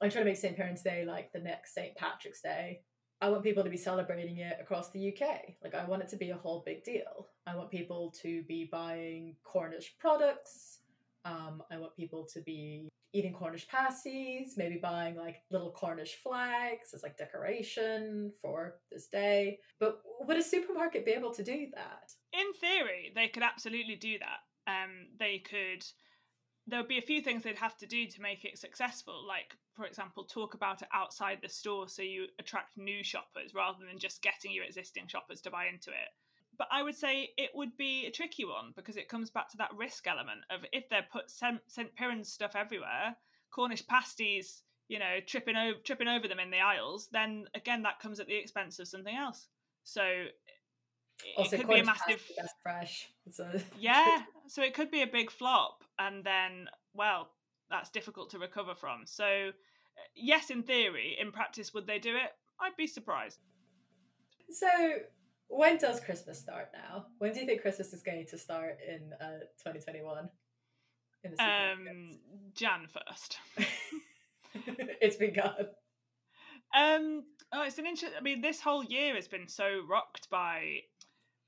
I'm trying to make St. Piran's Day like the next St. Patrick's Day. I want people to be celebrating it across the UK. Like I want it to be a whole big deal. I want people to be buying Cornish products. Um, I want people to be eating Cornish pasties, maybe buying like little Cornish flags as like decoration for this day. But would a supermarket be able to do that? In theory, they could absolutely do that. Um, they could. There would be a few things they'd have to do to make it successful, like, for example, talk about it outside the store so you attract new shoppers rather than just getting your existing shoppers to buy into it but I would say it would be a tricky one because it comes back to that risk element of if they're put St. Piran's stuff everywhere, Cornish pasties, you know, tripping over tripping over them in the aisles, then again that comes at the expense of something else. So also, it could be a massive fresh. So yeah, *laughs* so it could be a big flop, and then well, that's difficult to recover from. So yes, in theory, in practice, would they do it? I'd be surprised. So when does Christmas start now? When do you think Christmas is going to start in uh, 2021? In the um, Jan 1st. *laughs* it's begun. Um, oh, it's an interesting. I mean, this whole year has been so rocked by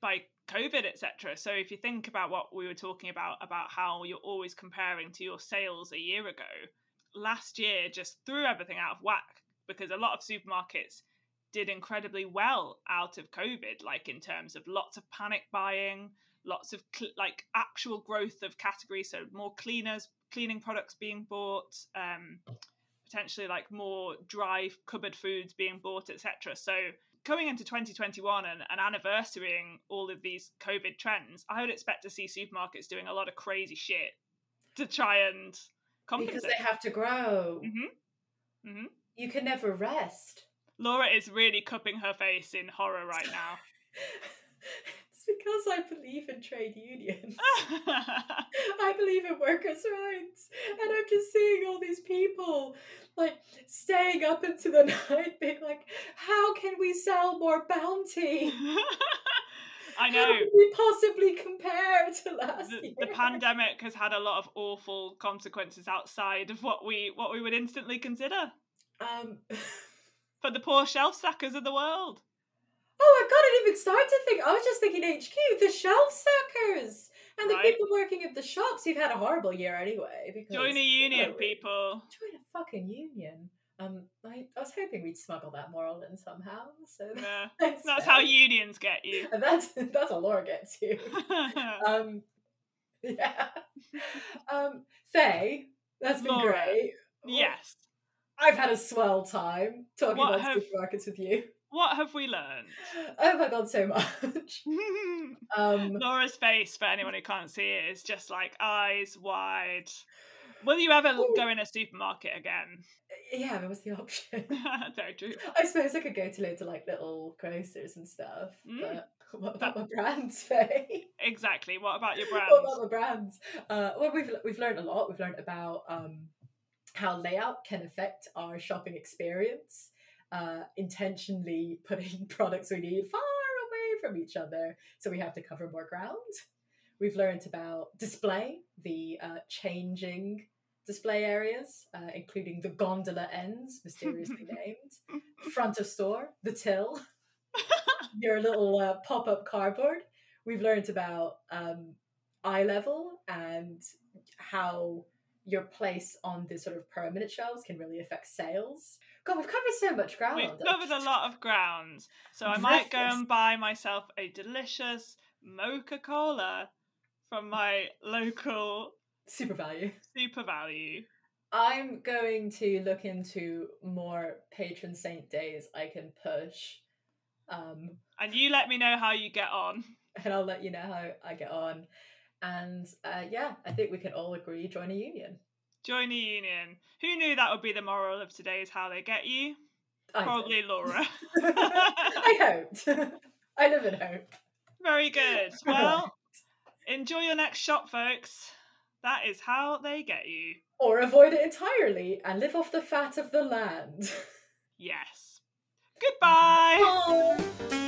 by COVID, etc. So if you think about what we were talking about about how you're always comparing to your sales a year ago, last year just threw everything out of whack because a lot of supermarkets did incredibly well out of COVID, like in terms of lots of panic buying, lots of cl- like actual growth of categories, so more cleaners, cleaning products being bought, um, potentially like more dry cupboard foods being bought, etc. So coming into 2021 and, and anniversarying all of these COVID trends, I would expect to see supermarkets doing a lot of crazy shit to try and compensate. Because they have to grow. Mm-hmm. Mm-hmm. You can never rest. Laura is really cupping her face in horror right now. *laughs* it's *laughs* because I believe in trade unions. *laughs* I believe in workers' rights. And I'm just seeing all these people like staying up into the *laughs* night being like, how can we sell more bounty? I know. How can we possibly compare to last the, year? The pandemic has had a lot of awful consequences outside of what we what we would instantly consider. Um for the poor shelf stackers of the world. Oh, I couldn't even start to think. I was just thinking HQ, the shelf stackers, and the right. people working at the shops who've had a horrible year anyway. Because join a union, people. Join a fucking union. Um, I, I was hoping we'd smuggle that moral in somehow. So *laughs* yeah, that's, that's how unions get you. And *laughs* that's that's how Laura gets you. *laughs* um, yeah. Um, Faye, that's been Laura, great. Yes. I've had a swell time talking What about have- supermarkets with you. What have we learned? Oh my god, so much. *laughs* Um, Laura's face, for anyone who can't see it, is just like eyes wide. Will you ever Oh. go in a supermarket again? yeah, that was the option. *laughs* Very true. I suppose I could go to loads of like little grocers and stuff, Mm. but *laughs* what about my brands, Faye? Exactly. What about your brands? What about my brands? Uh, well, we've we've learned a lot. We've learned about um, how layout can affect our shopping experience. Uh, intentionally putting *laughs* products we need far away from each other, so we have to cover more ground. We've learned about display, the uh, changing display areas, uh, including the gondola ends, mysteriously *laughs* named, front of store, the till. *laughs* your little uh, pop up cardboard. We've learned about um, eye level and how your place on the sort of permanent shelves can really affect sales. God, we've covered so much ground. We've covered a lot of ground. So I might go and buy myself a delicious mocha cola from my local SuperValu. Super value. I'm going to look into more patron saint days I can push. Um, and you let me know how you get on. And I'll let you know how I get on. And uh, yeah, I think we can all agree join a union. Join a union. Who knew that would be the moral of today is how they get you? I Probably did. Laura. *laughs* I hoped. *laughs* I live in hope. Very good. *laughs* Well, enjoy your next shot, folks. That is how they get you. Or avoid it entirely and live off the fat of the land. yes. Goodbye.